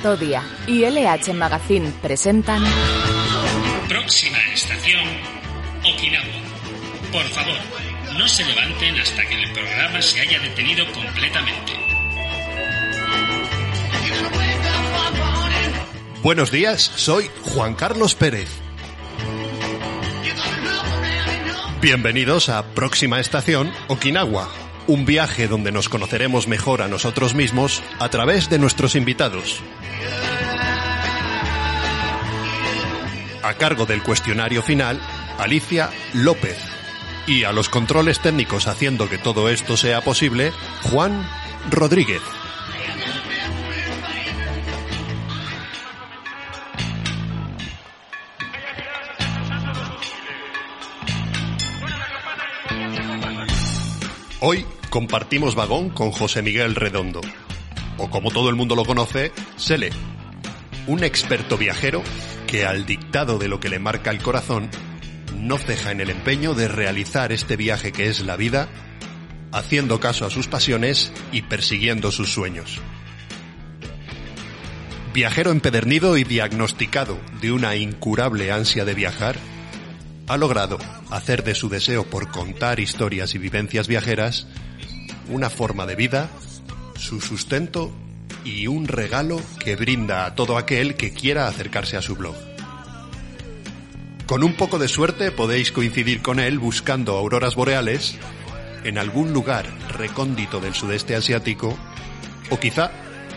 Catodia y LH Magazine presentan Próxima estación, Okinawa. Por favor, no se levanten hasta que el programa se haya detenido completamente. Buenos días, soy Juan Carlos Pérez. Bienvenidos a Próxima Estación, Okinawa, un viaje donde nos conoceremos mejor a nosotros mismos a través de nuestros invitados. A cargo del cuestionario final, Alicia López. Y a los controles técnicos haciendo que todo esto sea posible, Juan Rodríguez. Hoy compartimos vagón con José Miguel Redondo, o como todo el mundo lo conoce, Sele, un experto viajero que al dictado de lo que le marca el corazón, no ceja en el empeño de realizar este viaje que es la vida, haciendo caso a sus pasiones y persiguiendo sus sueños. Viajero empedernido y diagnosticado de una incurable ansia de viajar, ha logrado hacer de su deseo por contar historias y vivencias viajeras una forma de vida, su sustento y un regalo que brinda a todo aquel que quiera acercarse a su blog. Con un poco de suerte podéis coincidir con él buscando auroras boreales en algún lugar recóndito del sudeste asiático o quizá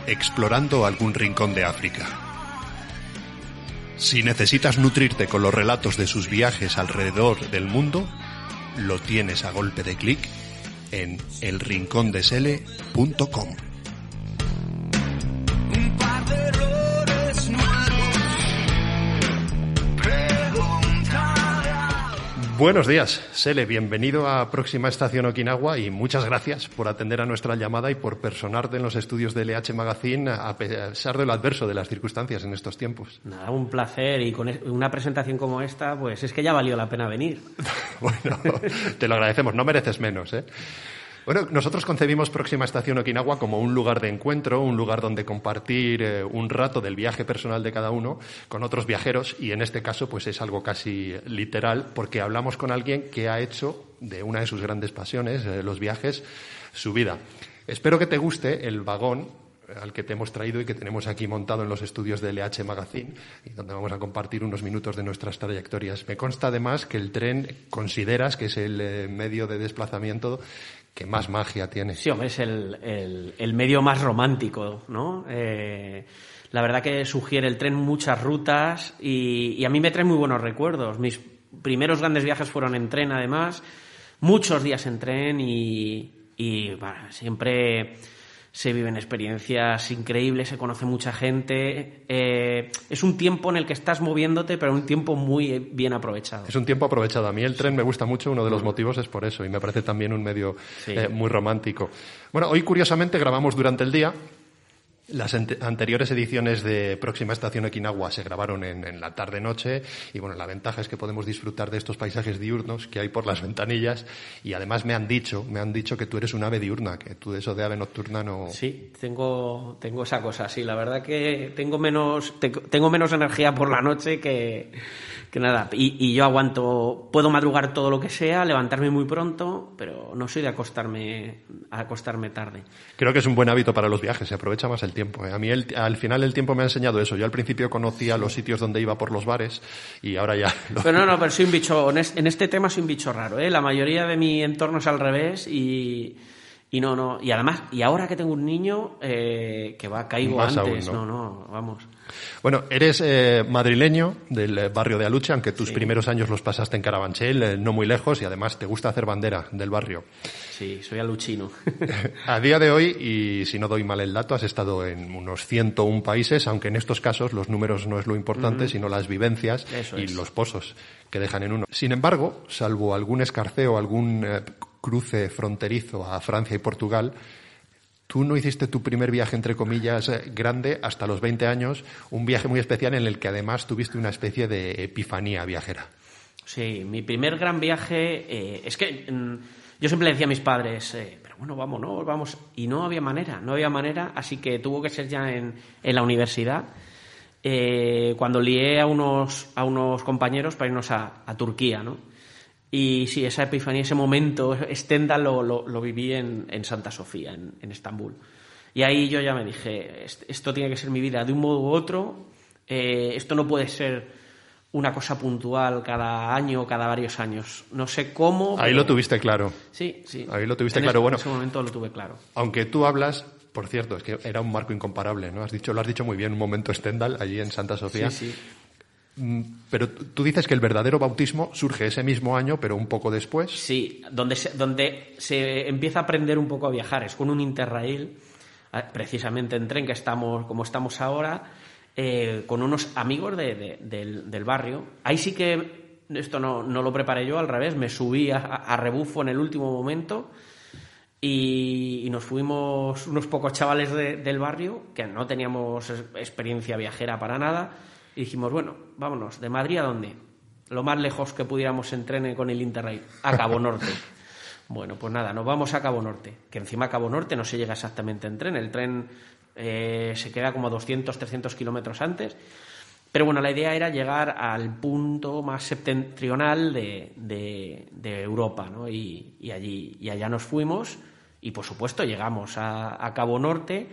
explorando algún rincón de África. Si necesitas nutrirte con los relatos de sus viajes alrededor del mundo, lo tienes a golpe de clic en elrincondesele.com. Buenos días, Sele, bienvenido a Próxima Estación Okinawa y muchas gracias por atender a nuestra llamada y por personarte en los estudios de LH Magazine a pesar de lo adverso de las circunstancias en estos tiempos. Nada, un placer y con una presentación como esta, pues es que ya valió la pena venir. bueno, te lo agradecemos, no mereces menos, ¿eh? Bueno, nosotros concebimos Próxima Estación Okinawa como un lugar de encuentro, un lugar donde compartir eh, un rato del viaje personal de cada uno con otros viajeros y en este caso pues es algo casi literal porque hablamos con alguien que ha hecho de una de sus grandes pasiones, eh, los viajes, su vida. Espero que te guste el vagón al que te hemos traído y que tenemos aquí montado en los estudios de LH Magazine y donde vamos a compartir unos minutos de nuestras trayectorias. Me consta además que el tren consideras que es el eh, medio de desplazamiento que más magia tiene. Sí, hombre, es el, el, medio más romántico, ¿no? Eh, la verdad que sugiere el tren muchas rutas y, a mí me trae muy buenos recuerdos. Mis primeros grandes viajes fueron en tren, además, muchos días en tren y, y bueno, siempre se viven experiencias increíbles, se conoce mucha gente. Eh, es un tiempo en el que estás moviéndote, pero un tiempo muy bien aprovechado. Es un tiempo aprovechado. A mí el tren me gusta mucho, uno de los motivos es por eso, y me parece también un medio eh, muy romántico. Bueno, hoy curiosamente grabamos durante el día, las anteriores ediciones de Próxima Estación Okinawa se grabaron en, la tarde-noche y bueno, la ventaja es que podemos disfrutar de estos paisajes diurnos que hay por las ventanillas y además me han dicho, me han dicho que tú eres un ave diurna, que tú de eso de ave nocturna no... Sí, tengo, tengo esa cosa, sí, la verdad que tengo menos, tengo menos energía por la noche que, que nada. Y, y, yo aguanto, puedo madrugar todo lo que sea, levantarme muy pronto, pero no soy de acostarme, acostarme tarde. Creo que es un buen hábito para los viajes, se aprovecha más el tiempo. ¿eh? A mí al final el tiempo me ha enseñado eso. Yo al principio conocía los sitios donde iba por los bares y ahora ya... Pero no, no, pero soy un bicho, en este tema soy un bicho raro. ¿eh? La mayoría de mi entorno es al revés y Y no, no, y además, y ahora que tengo un niño, eh, que va, caigo Más antes, aún, ¿no? no, no, vamos. Bueno, eres eh, madrileño del eh, barrio de Aluche, aunque tus primeros años los pasaste en Carabanchel, eh, no muy lejos, y además te gusta hacer bandera del barrio. Sí, soy aluchino. A día de hoy, y si no doy mal el dato, has estado en unos 101 países, aunque en estos casos los números no es lo importante, sino las vivencias Eso y es. los pozos que dejan en uno. Sin embargo, salvo algún escarceo, algún eh, cruce fronterizo a Francia y Portugal, tú no hiciste tu primer viaje, entre comillas, eh, grande hasta los 20 años, un viaje muy especial en el que además tuviste una especie de epifanía viajera. Sí, mi primer gran viaje, eh, es que mm, yo siempre le decía a mis padres, eh, pero bueno, vámonos, vamos, y no había manera, no había manera, así que tuvo que ser ya en, la universidad, cuando lié a unos, a unos compañeros para irnos a, a Turquía, ¿no? Y sí, esa epifanía, ese momento, Stendhal lo, lo, lo viví en, en Santa Sofía, en, en Estambul. Y ahí yo ya me dije, "Est- esto tiene que ser mi vida de un modo u otro, eh, esto no puede ser una cosa puntual cada año, cada varios años. No sé cómo. Ahí pero- lo tuviste claro. Sí, sí. Ahí lo tuviste En claro, ese- bueno. En ese momento lo tuve claro. Aunque tú hablas, por cierto, es que era un marco incomparable, ¿no? Has dicho, lo has dicho muy bien, un momento Stendhal allí en Santa Sofía. Sí, sí. Mm, Pero tú dices que el verdadero bautismo surge ese mismo año, pero un poco después. Sí, donde se, donde se empieza a aprender un poco a viajar es con un Interrail, precisamente en tren que estamos, como estamos ahora, eh, con unos amigos de- de- del, del barrio. Ahí sí que esto no, no lo preparé yo, al revés, me subí a, rebufo en el último momento y, nos fuimos unos pocos chavales de- del barrio que no teníamos experiencia viajera para nada y dijimos, bueno, vámonos, ¿de Madrid a dónde? Lo más lejos que pudiéramos en tren con el Interrail, a Cabo Norte. Bueno, pues nada, nos vamos a Cabo Norte, que encima a Cabo Norte no se llega exactamente en tren, el tren eh, se queda como 200, 300 kilómetros antes. Pero bueno, la idea era llegar al punto más septentrional de, de- Europa, ¿no? Y, y allí, y allá nos fuimos y por supuesto llegamos a Cabo Norte.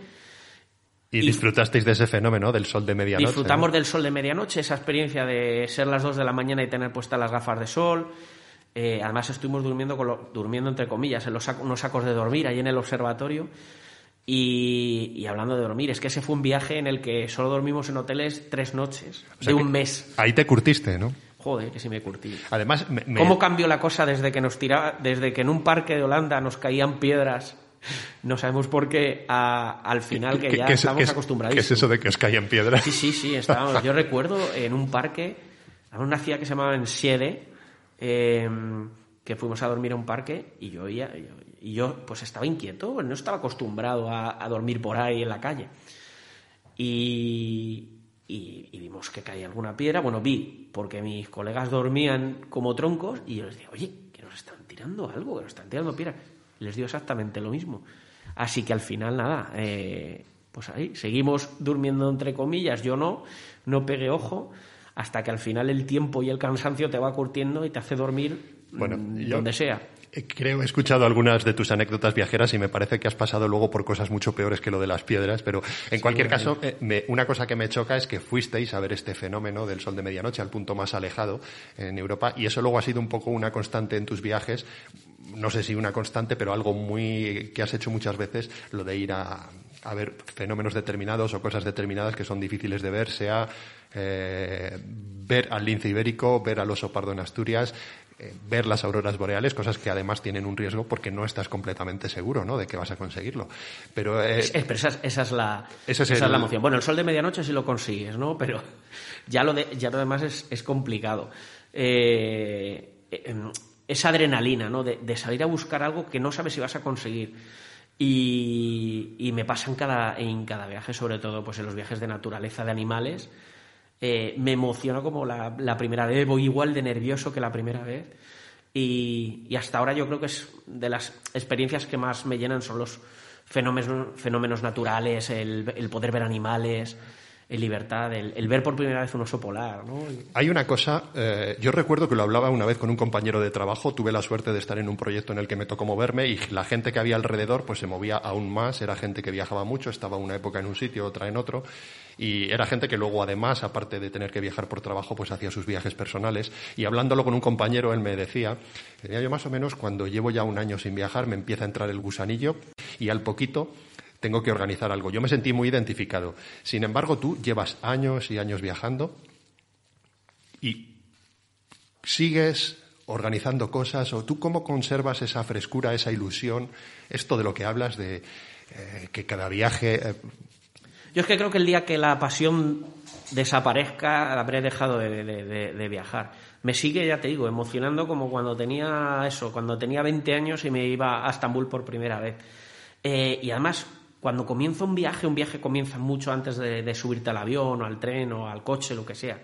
Y, disfrutasteis de ese fenómeno del sol de medianoche. Disfrutamos ¿no? del sol de medianoche, esa experiencia de ser las 2 de la mañana y tener puestas las gafas de sol. Eh, además estuvimos durmiendo, con lo- durmiendo entre comillas, en los sac- unos sacos de dormir ahí en el observatorio. Y, y hablando de dormir, es que ese fue un viaje en el que solo dormimos en hoteles tres noches, O sea de un mes. Ahí te curtiste, ¿no? Joder, que sí me curtí. Además, me- me- ¿Cómo cambió la cosa desde que nos tiraba, desde que en un parque de Holanda nos caían piedras? No sabemos por qué, a- al final que, ¿qué- ya qué es- estamos qué es- acostumbrados. ¿Qué es eso de que os caían piedras? Sí, sí, sí, estábamos. Yo recuerdo en un parque, en una ciudad que se llamaba Ensiede, eh, que fuimos a dormir a un parque y yo, yo- y yo pues estaba inquieto, no estaba acostumbrado a, a dormir por ahí en la calle. Y, y- y vimos que caía alguna piedra. Bueno, vi, porque mis colegas dormían como troncos y yo les dije, oye, que nos están tirando algo, que nos están tirando piedras. Les dio exactamente lo mismo. Así que al final, nada, eh, pues ahí, seguimos durmiendo entre comillas, yo no, no pegué ojo, hasta que al final el tiempo y el cansancio te va curtiendo y te hace dormir Bueno, mm, yo- donde sea. Eh, Creo, he escuchado algunas de tus anécdotas viajeras y me parece que has pasado luego por cosas mucho peores que lo de las piedras, pero en cualquier caso, eh, me- una cosa que me choca es que fuisteis a ver este fenómeno del sol de medianoche al punto más alejado en Europa y eso luego ha sido un poco una constante en tus viajes, no sé si una constante, pero algo muy que has hecho muchas veces, lo de ir a, a ver fenómenos determinados o cosas determinadas que son difíciles de ver, sea eh, ver al lince ibérico, ver al oso pardo en Asturias, eh, ver las auroras boreales, cosas que además tienen un riesgo porque no estás completamente seguro ¿no? de que vas a conseguirlo. Pero eh, Es- pero esa, es- esa es la, es esa es el- la emoción. Bueno, el sol de medianoche sí lo consigues, ¿no? Pero ya lo, de, ya lo demás es, es complicado. Eh, eh, esa adrenalina, ¿no? De, salir a buscar algo que no sabes si vas a conseguir. Y, me pasa en cada, en cada viaje, sobre todo pues en los viajes de naturaleza, de animales. eh, me emociono como la, primera vez, voy igual de nervioso que la primera vez. Y, hasta ahora yo creo que es de las experiencias que más me llenan son los fenómenos, fenómenos naturales, el poder ver animales en libertad, el, ver por primera vez un oso polar. ¿no? Hay una cosa, eh, yo recuerdo que lo hablaba una vez con un compañero de trabajo, tuve la suerte de estar en un proyecto en el que me tocó moverme y la gente que había alrededor pues se movía aún más, era gente que viajaba mucho, estaba una época en un sitio, otra en otro y era gente que luego además, aparte de tener que viajar por trabajo, pues hacía sus viajes personales y hablándolo con un compañero él me decía, yo más o menos cuando llevo ya un año sin viajar me empieza a entrar el gusanillo y al poquito tengo que organizar algo. Yo me sentí muy identificado. Sin embargo, tú llevas años y años viajando y sigues organizando cosas o tú cómo conservas esa frescura, esa ilusión, esto de lo que hablas de eh, que cada viaje... Eh, Yo es que creo que el día que la pasión desaparezca habré dejado de, viajar. Me sigue, ya te digo, emocionando como cuando tenía eso, cuando tenía 20 años y me iba a Estambul por primera vez. Eh, y además, cuando comienza un viaje, un viaje comienza mucho antes de, subirte al avión o al tren o al coche, lo que sea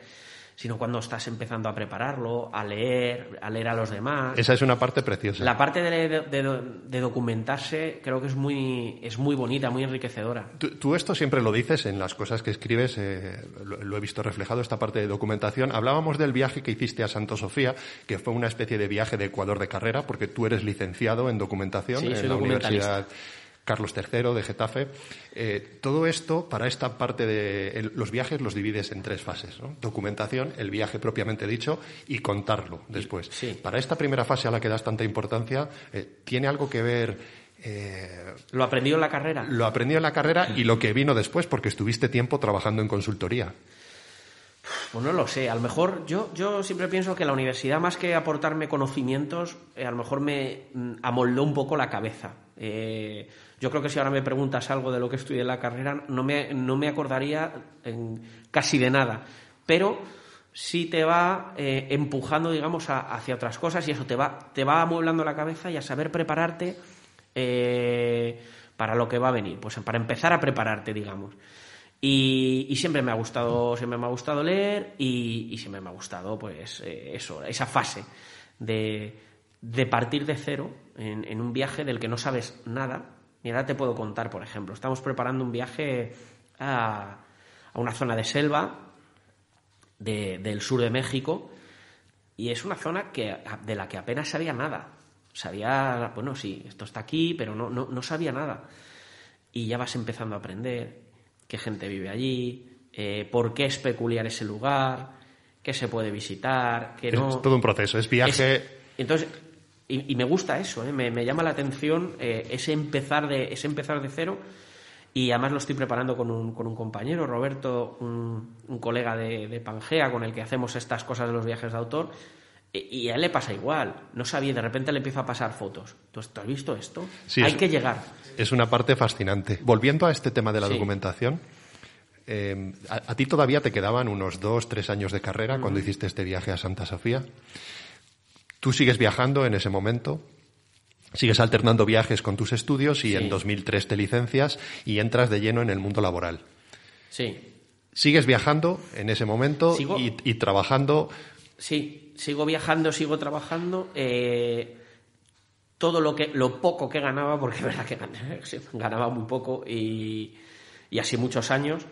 sino cuando estás empezando a prepararlo, a leer, a leer a los demás. Esa es una parte preciosa. La parte de, documentarse creo que es muy, es muy bonita, muy enriquecedora. Tú, esto siempre lo dices en las cosas que escribes, eh, lo, he visto reflejado, esta parte de documentación. Hablábamos del viaje que hiciste a Santo Sofía, que fue una especie de viaje de Ecuador de carrera, porque tú eres licenciado en documentación en la Universidad Carlos III de Getafe. Eh, todo esto, para esta parte de los viajes, los divides en tres fases. Documentación, el viaje propiamente dicho y contarlo después. Para esta primera fase a la que das tanta importancia, eh, ¿tiene algo que ver eh, lo aprendió en la carrera. Lo aprendió en la carrera y lo que vino después, porque estuviste tiempo trabajando en consultoría. Pues no lo sé. A lo mejor yo, yo siempre pienso que la universidad, más que aportarme conocimientos, a lo mejor me mm, amoldó un poco la cabeza. Yo creo que si ahora me preguntas algo de lo que estudié en la carrera, no me, no me acordaría casi de nada. Pero sí te va eh, empujando, digamos, hacia otras cosas y eso te va, te va amueblando la cabeza y a saber prepararte eh, para lo que va a venir. Pues para empezar a prepararte, digamos. Y, siempre me ha gustado, siempre me ha gustado leer y, siempre me ha gustado, pues, eh, eso, esa fase de, de partir de cero en, un viaje del que no sabes nada y ahora te puedo contar, por ejemplo, estamos preparando un viaje a, una zona de selva del sur de México y es una zona que, de la que apenas sabía nada. Sabía, bueno, sí, esto está aquí, pero no, no, sabía nada. Y ya vas empezando a aprender qué gente vive allí, eh, por qué es peculiar ese lugar, qué se puede visitar, qué no. Es todo un proceso, es viaje. entonces, y, me gusta eso, ¿eh? me, llama la atención eh, ese, empezar de, ese empezar de cero. Y además lo estoy preparando con un, con un compañero, Roberto, un, colega de, Pangea, con el que hacemos estas cosas de los viajes de autor. Y, a él le pasa igual. No sabía, de repente le empiezo a pasar fotos. ¿Tú, has visto esto? Hay que llegar. Es una parte fascinante. Volviendo a este tema de la documentación, eh, a, ti todavía te quedaban unos dos, tres años de carrera cuando hiciste este viaje a Santa Sofía. Tú sigues viajando en ese momento, sigues alternando viajes con tus estudios y en 2003 te licencias y entras de lleno en el mundo laboral. Sí. Sigues viajando en ese momento y, trabajando. Sí, sigo viajando, sigo trabajando. Eh, todo lo que, lo poco que ganaba, porque es verdad que ganaba muy poco y, y así muchos años.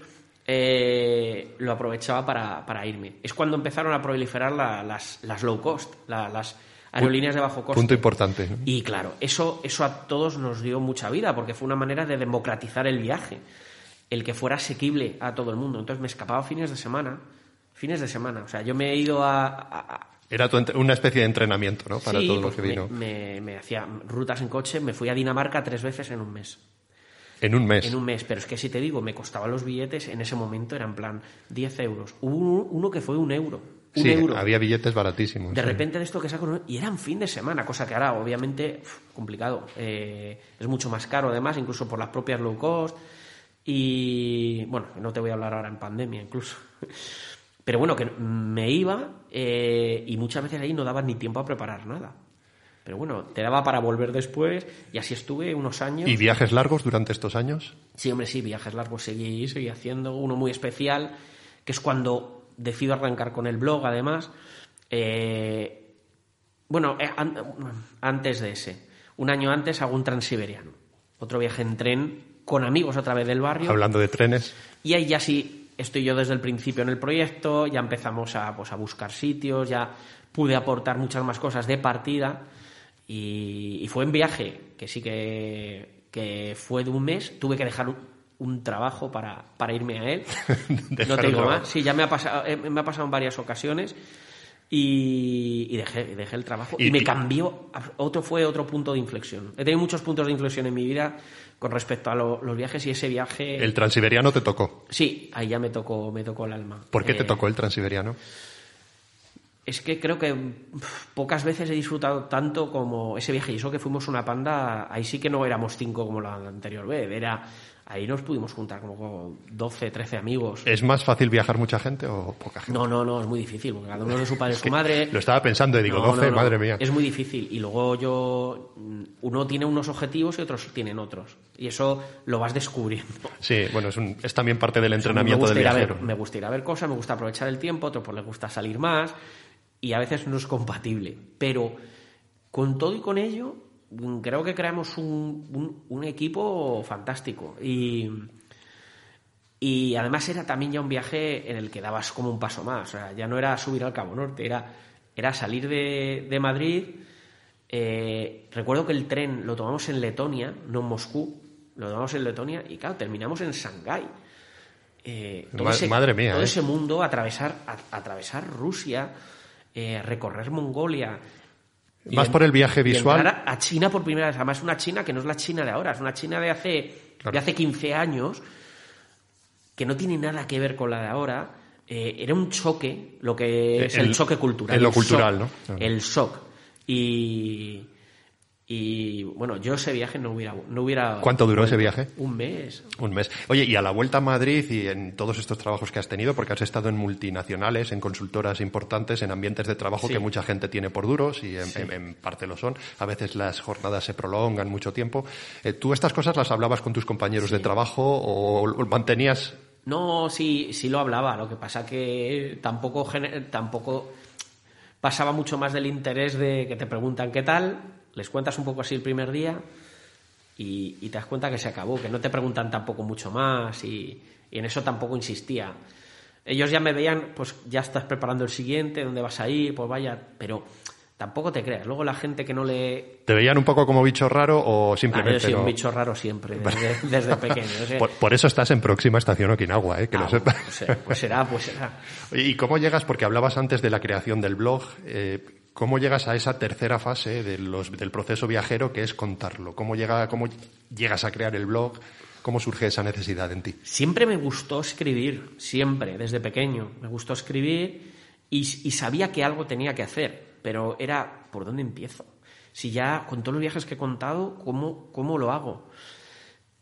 Eh, lo aprovechaba para, irme. Es cuando empezaron a proliferar las, las, low cost, las aerolíneas de bajo costo. Punto importante. Y claro, eso, eso a todos nos dio mucha vida, porque fue una manera de democratizar el viaje, el que fuera asequible a todo el mundo. Entonces me escapaba fines de semana, fines de semana. O sea, yo me he ido a... Era una especie de entrenamiento, ¿no? Para todo lo que vino. Me, me hacía rutas en coche, me fui a Dinamarca tres veces en un mes. En un mes. En un mes, pero es que si te digo, me costaban los billetes, en ese momento eran plan 10 euros. Hubo uno que fue un euro. Un sí, euro. había billetes baratísimos. De repente de esto que saco, y eran fin de semana, cosa que ahora obviamente complicado. Eh, es mucho más caro además, incluso por las propias low cost. Y bueno, no te voy a hablar ahora en pandemia incluso. Pero bueno, que me iba eh, y muchas veces ahí no daba ni tiempo a preparar nada. Pero bueno, te daba para volver después y así estuve unos años. ¿Y viajes largos durante estos años? Sí, hombre, sí, viajes largos seguí, seguí haciendo. Uno muy especial, que es cuando decido arrancar con el blog, además. Eh, bueno, eh, antes de ese. Un año antes hago un transiberiano. Otro viaje en tren con amigos a través del barrio. Hablando de trenes. Y ahí ya sí estoy yo desde el principio en el proyecto, ya empezamos a, pues, a buscar sitios, ya pude aportar muchas más cosas de partida y, fue en viaje, que sí que, fue de un mes. Tuve que dejar un, trabajo para, irme a él. no te digo más. Sí, ya me ha, pasado, eh, me ha pasado en varias ocasiones. Y, y dejé, dejé el trabajo. Y, Y- me cambió. Otro fue otro punto de inflexión. He tenido muchos puntos de inflexión en mi vida con respecto a lo- los viajes y ese viaje. El transiberiano te tocó. Sí, ahí ya me tocó, me tocó el alma. ¿Por qué te Eh, tocó el transiberiano? Es que creo que pocas veces he disfrutado tanto como ese viaje. Y eso que fuimos una panda, ahí sí que no éramos cinco como la anterior vez. Era, ahí nos pudimos juntar como 12, 13 amigos. ¿Es más fácil viajar mucha gente o poca gente? No, no, no, es muy difícil, porque cada uno de su padre y su madre. Lo estaba pensando y digo, No, 12, no, no, madre mía. Es muy difícil. Y luego yo, mm, uno tiene unos objetivos y otros tienen otros. Y eso lo vas descubriendo. Sí, bueno, es, un- es también parte del O sea, entrenamiento gusta del viajero. ver, me gusta ir a ver cosas, me gusta aprovechar el tiempo, a otros pues les gusta salir más y a veces no es compatible. Pero con todo y con ello, creo que creamos un, un- un equipo fantástico. Y, y además era también ya un viaje en el que dabas como un paso más. O sea, ya no era subir al Cabo Norte, era, era salir de, de Madrid. eh, recuerdo que el tren lo tomamos en Letonia, no en Moscú. Lo tomamos en Letonia y claro, terminamos en Shanghái. Eh, todo Ma- ese- madre mía, Todo ¿eh? ese mundo, atravesar, a- atravesar Rusia, eh, recorrer Mongolia. Más en- por el viaje visual. a, a China por primera vez. Además, una China que no es la China de ahora, es una China de hace, Claro. de hace 15 años, que no tiene nada que ver con la de ahora. Eh, era un choque, lo que es el, El- choque cultural. en lo el cultural, shock, ¿no? Claro. El shock. Y, y bueno, yo ese viaje no hubiera... No hubiera ¿Cuánto duró ese viaje? Un mes. Un mes. Oye, y a la vuelta a Madrid y en todos estos trabajos que has tenido, porque has estado en multinacionales, en consultoras importantes, en ambientes de trabajo Sí. que mucha gente tiene por duros y en, en- en parte lo son. A veces las jornadas se prolongan mucho tiempo. Eh, ¿Tú estas cosas las hablabas con tus compañeros de trabajo o, mantenías No, sí, sí lo hablaba. Lo que pasa que tampoco, tampoco pasaba mucho más del interés de que te preguntan qué tal, les cuentas un poco así el primer día y, y te das cuenta que se acabó, que no te preguntan tampoco mucho más y, y en eso tampoco insistía. Ellos ya me veían, pues ya estás preparando el siguiente, dónde vas a ir, pues vaya, pero tampoco te creas. Luego la gente que no le... ¿Te veían un poco como bicho raro o Ah, simplemente yo soy no? un bicho raro siempre, desde, desde pequeño. O sea, Por, por eso estás en próxima estación Okinawa, ¿eh? que ah, lo sepas. pues será, pues será, pues ¿Y cómo llegas? Porque hablabas antes de la creación del blog. eh, ¿Cómo llegas a esa tercera fase del proceso viajero que es contarlo? ¿Cómo, llega, ¿Cómo llegas a crear el blog? ¿Cómo surge esa necesidad en ti? Siempre me gustó escribir, siempre, desde pequeño. Me gustó escribir y, y sabía que algo tenía que hacer, pero era, ¿por dónde empiezo? Si ya, con todos los viajes que he contado, ¿cómo, cómo lo hago?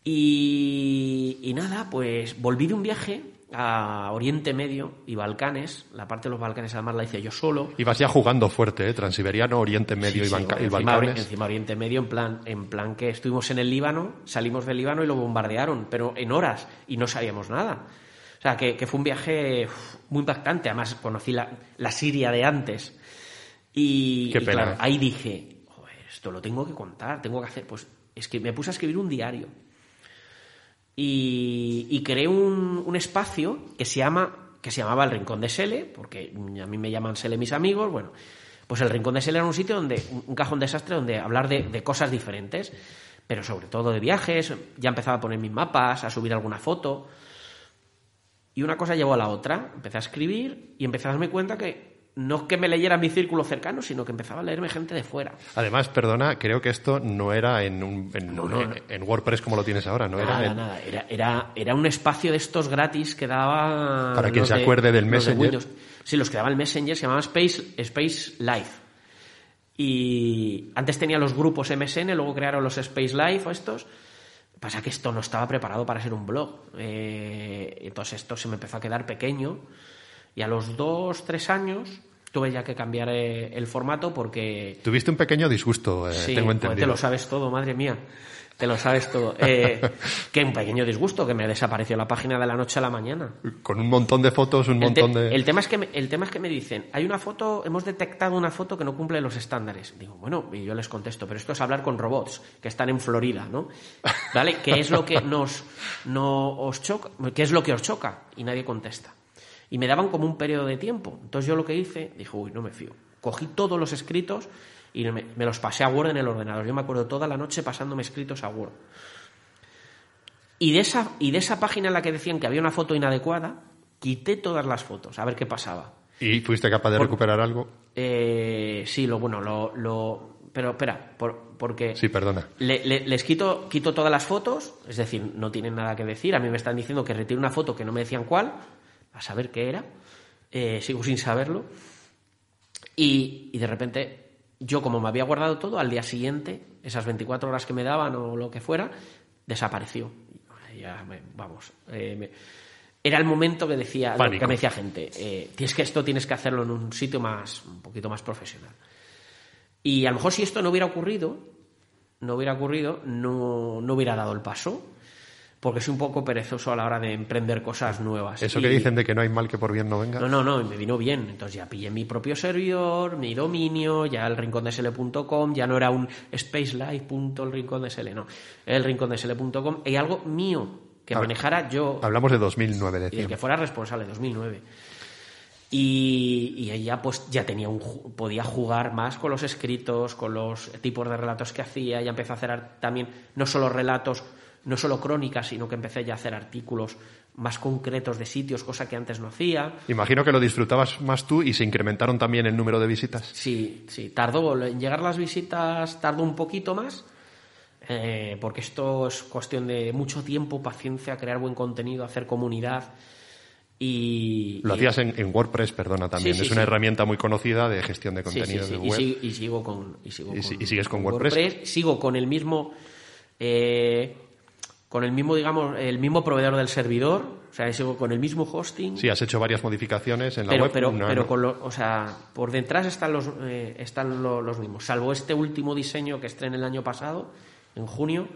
Y, y nada, pues volví de un viaje a Oriente Medio y Balcanes. La parte de los Balcanes además la hice yo solo. Ibas ya jugando fuerte, ¿eh? Transiberiano, Oriente Medio Sí, y, sí, bueno, y encima, Balcanes. encima Oriente Medio en plan, en plan que estuvimos en el Líbano, salimos del Líbano y lo bombardearon, pero en horas y no sabíamos nada. O sea, que, que fue un viaje muy impactante. Además, conocí la, la Siria de antes. Y, Qué y pena. claro, ahí dije, "Joder, esto lo tengo que contar, tengo que hacer. Pues es que me puse a escribir un diario. Y, y creé un, espacio que se llama que se llamaba el Rincón de Sele, porque a mí me llaman Sele mis amigos, bueno, pues el Rincón de Sele era un sitio donde, un un cajón desastre donde hablar de, de cosas diferentes, pero sobre todo de viajes, ya empezaba a poner mis mapas, a subir alguna foto, y una cosa llevó a la otra, empecé a escribir y empecé a darme cuenta que no es que me leyera mi círculo cercano, sino que empezaba a leerme gente de fuera. Además, perdona, creo que esto no era en, un- en, No, no, en- no. en WordPress como lo tienes ahora, no era Nada, en- nada. Era, era, era un espacio de estos gratis que daba. Para quien se acuerde del de Messenger. Sí, los que daba el Messenger se llamaba Space, Space Life. Y antes tenía los grupos MSN, luego crearon los Space Life o estos. Pasa que esto no estaba preparado para ser un blog. Eh, entonces esto se me empezó a quedar pequeño. Y a los dos, tres años tuve ya que cambiar eh, el formato porque Tuviste un pequeño disgusto, eh, Sí, tengo entendido. te lo sabes todo, madre mía. Te lo sabes todo. Eh, que un pequeño disgusto, que me desapareció la página de la noche a la mañana. Con un montón de fotos, un montón de... el tema es que me, el tema es que me dicen, hay una foto, hemos detectado una foto que no cumple los estándares. Digo, bueno, y yo les contesto, pero esto es hablar con robots que están en Florida, ¿no? ¿Vale? ¿Qué es lo que nos no os choca? ¿Qué es lo que os choca? Y nadie contesta. Y me daban como un periodo de tiempo. Entonces yo lo que hice, dije, uy, no me fío. Cogí todos los escritos y me, me los pasé a Word en el ordenador. Yo me acuerdo toda la noche pasándome escritos a Word. Y de, esa, y de esa página en la que decían que había una foto inadecuada, quité todas las fotos, a ver qué pasaba. ¿Y fuiste capaz de recuperar algo? Eh, sí, lo bueno, lo, lo pero espera, por- porque Sí, perdona. le- le- les quito, quito todas las fotos, es decir, no tienen nada que decir. A mí me están diciendo que retire una foto que no me decían cuál, a saber qué era. Eh, sigo sin saberlo. Y, y de repente, yo como me había guardado todo, al día siguiente, esas 24 horas que me daban o lo que fuera, desapareció. Ya, me- vamos. eh, me- era el momento que decía, Pánico. que me decía gente, eh, tienes que esto tienes que hacerlo en un sitio más, un poquito más profesional. Y a lo mejor si esto no hubiera ocurrido, no hubiera ocurrido, no, no hubiera dado el paso, porque soy un poco perezoso a la hora de emprender cosas nuevas. Eso Y- que dicen de que no hay mal que por bien no venga. No, no, no, y me vino bien. Entonces ya pillé mi propio servidor, mi dominio, ya el rincondesl.com, ya no era un spacelife.elrincondesl, no, el rincondesl.com, y algo mío que manejara yo Hablamos de 2009, y del decíamos. que fuera responsable, 2009. Y, y ya pues ya tenía un podía jugar más con los escritos, con los tipos de relatos que hacía, ya empecé a hacer también no solo relatos, no solo crónicas, sino que empecé ya a hacer artículos más concretos de sitios, cosa que antes no hacía. Imagino que lo disfrutabas más tú y se incrementaron también el número de visitas. Sí, sí, tardó en llegar las visitas, tardó un poquito más, eh, porque esto es cuestión de mucho tiempo, paciencia, crear buen contenido, hacer comunidad y Lo y- hacías en, en WordPress, perdona, también. Sí, sí, es una sí. herramienta muy conocida de gestión de sí, de Y, web. sigo, y sigo con y sigo Y si- con- y sigues con WordPress. Sigo con el mismo eh, con el mismo digamos el mismo proveedor del servidor, o sea, con el mismo hosting. Sí, has hecho varias modificaciones en la pero, web. pero, una- pero con lo- o sea, por detrás están los eh, están lo- los mismos, salvo este último diseño que estrené el año pasado, en junio,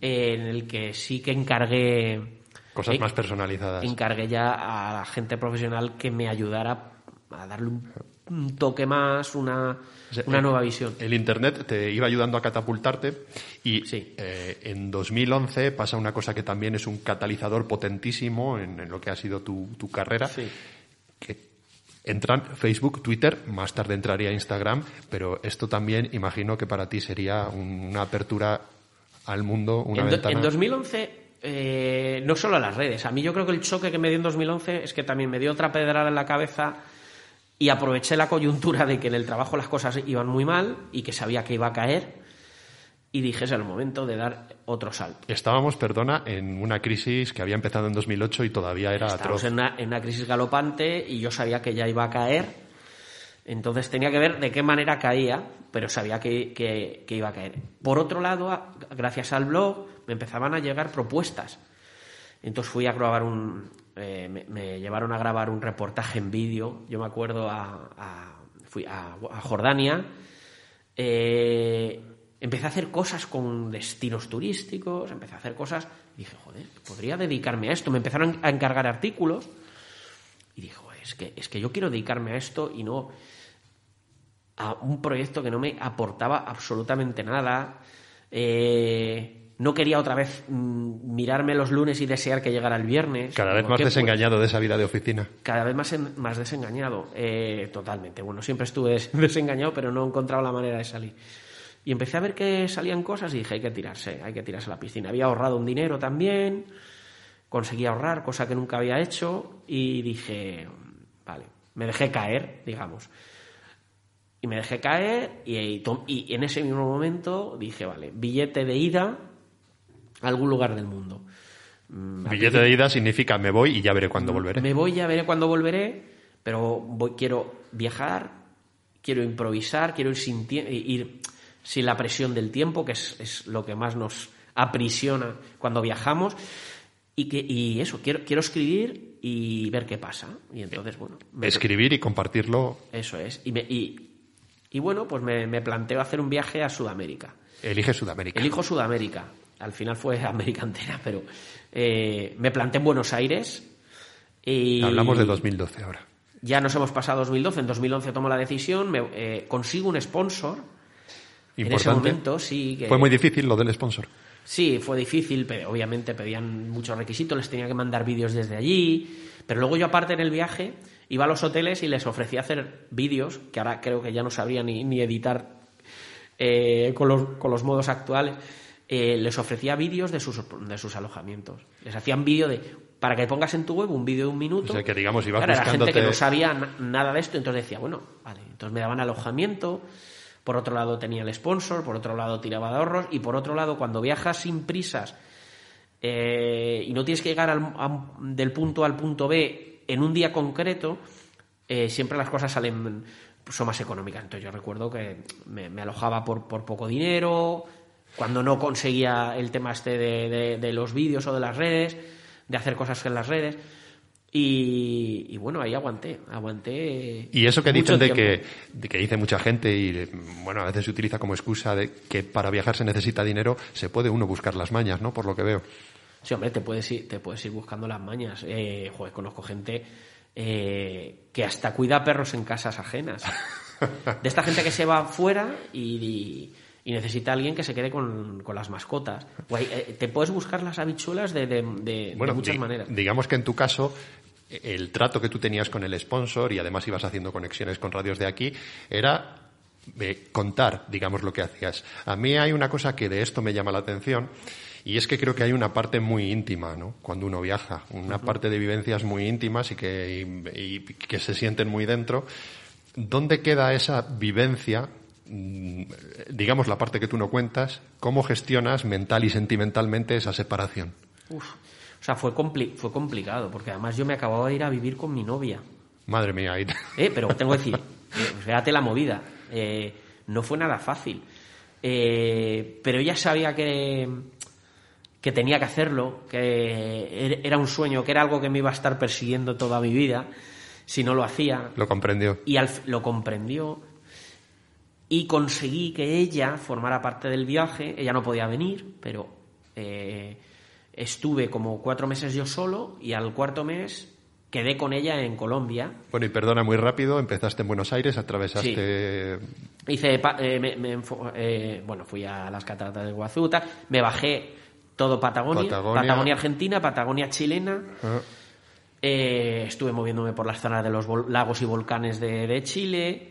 eh, en el que sí que encargué Cosas eh, más personalizadas. encargué ya a la gente profesional que me ayudara a darle un, un toque más, una, O sea, una el- nueva visión. El Internet te iba ayudando a catapultarte y Sí. eh, en 2011 pasa una cosa que también es un catalizador potentísimo en, en lo que ha sido tu, tu carrera, Sí. que entran Facebook, Twitter, más tarde entraría Instagram, pero esto también imagino que para ti sería un- una apertura al mundo, una En, ventana. en 2011, eh, no solo a las redes. A mí yo creo que el choque que me dio en 2011 es que también me dio otra pedrada en la cabeza y aproveché la coyuntura de que en el trabajo las cosas iban muy mal y que sabía que iba a caer y dije es el momento de dar otro salto. Estábamos, perdona, en una crisis que había empezado en 2008 y todavía era Estábamos atroz. en una, en una crisis galopante y yo sabía que ya iba a caer. Entonces tenía que ver de qué manera caía, pero sabía que, que- que iba a caer. Por otro lado, gracias al blog, me empezaban a llegar propuestas. Entonces fui a grabar un. Eh, me, llevaron a grabar un reportaje en vídeo. Yo me acuerdo a. fui a, Jordania. Eh, empecé a hacer cosas con destinos turísticos, empecé a hacer cosas. Dije, joder, podría dedicarme a esto. Me empezaron a encargar artículos. Y dije, "Joder, es que, es que yo quiero dedicarme a esto y no a un proyecto que no me aportaba absolutamente nada. Eh, no quería otra vez mm, mirarme los lunes y desear que llegara el viernes. Cada vez más desengañado de esa vida de oficina. cada vez más, en- más desengañado, eh, totalmente. Bueno, siempre estuve des- desengañado, pero no he encontrado la manera de salir. Y empecé a ver que salían cosas y dije, hay que tirarse, hay que tirarse a la piscina. Había ahorrado un dinero también, conseguí ahorrar, cosa que nunca había hecho, y dije, vale, me dejé caer, digamos. Y me dejé caer y, y tom- y en ese mismo momento dije, vale, billete de ida a algún lugar del mundo. Mm, Billete de ida significa me voy y ya veré cuándo volveré. me voy, ya veré cuándo volveré, pero voy, quiero viajar, quiero improvisar, quiero ir sin, tie- ir sin la presión del tiempo, que es, es lo que más nos aprisiona cuando viajamos. Y, que, y eso, quiero, quiero escribir y ver qué pasa. Y entonces, bueno, me- Escribir y compartirlo. eso es. Y, me- y, y bueno, pues me, me planteo hacer un viaje a Sudamérica. Elige Sudamérica. Elijo Sudamérica. Al final fue América entera, pero eh, me planté en Buenos Aires. Y Hablamos de 2012 ahora. Ya nos hemos pasado a 2012. En 2011 tomo la decisión, me, eh, consigo un sponsor. En ese Importante. momento, sí. Que, Fue muy difícil lo del sponsor. Sí, fue difícil, pero obviamente pedían muchos requisitos, les tenía que mandar vídeos desde allí. Pero luego yo, aparte en el viaje, iba a los hoteles y les ofrecía hacer vídeos, que ahora creo que ya no sabría ni, ni editar eh, con, los, con los modos actuales. Eh, les ofrecía vídeos de sus, de sus alojamientos. Les hacían vídeo de para que pongas en tu web un vídeo de un minuto. O sea, que digamos, ibas Claro, era gente que buscándote- no sabía na- nada de esto, entonces decía, bueno, vale, entonces me daban alojamiento, por otro lado tenía el sponsor, por otro lado tiraba de ahorros, y por otro lado, cuando viajas sin prisas eh, y no tienes que llegar al- a del punto A al punto B en un día concreto, eh, siempre las cosas salen son más económicas. Entonces yo recuerdo que me, me alojaba por, por poco dinero, cuando no conseguía el tema este de, de- de los vídeos o de las redes, de hacer cosas en las redes. Y, y bueno, ahí aguanté, aguanté. Y eso que dicen de que, de que dice mucha gente y bueno, a veces se utiliza como excusa de que para viajar se necesita dinero, se puede uno buscar las mañas, ¿no? Por lo que veo. Sí, hombre, te puedes ir, te puedes ir buscando las mañas. Eh, joder, conozco gente eh, que hasta cuida perros en casas ajenas. De esta gente que se va fuera y, y- y necesita alguien que se quede con, con las mascotas. Guay, eh, te puedes buscar las habichuelas de, de- de- de muchas di- maneras. digamos que en tu caso el trato que tú tenías con el sponsor y además ibas haciendo conexiones con radios de aquí era eh, contar, digamos, lo que hacías. A mí hay una cosa que de esto me llama la atención y es que creo que hay una parte muy íntima, ¿no? Cuando uno viaja, una parte de vivencias muy íntimas y que, y- y que se sienten muy dentro. ¿Dónde queda esa vivencia? Mm, Digamos la parte que tú no cuentas, ¿cómo gestionas mental y sentimentalmente esa separación? Uf. O sea, fue, compli- fue complicado, porque además yo me acababa de ir a vivir con mi novia. Madre mía, ahí- Eh, pero tengo que decir, eh, fíjate la movida. Eh, no fue nada fácil. Eh, pero ella sabía que, que tenía que hacerlo, que er- era un sueño, que era algo que me iba a estar persiguiendo toda mi vida si no lo hacía. lo comprendió. Y al- lo comprendió y conseguí que ella formara parte del viaje. Ella no podía venir, pero eh, estuve como cuatro meses yo solo y al cuarto mes quedé con ella en Colombia. Bueno, y perdona muy rápido, empezaste en Buenos Aires, atravesaste... Hice, eh, me- eh, bueno, fui a las cataratas de Guazuta, me bajé todo Patagonia, Patagonia. Patagonia, Argentina, Patagonia chilena, Ah, eh, estuve moviéndome por las zonas de los lagos y volcanes de, de Chile,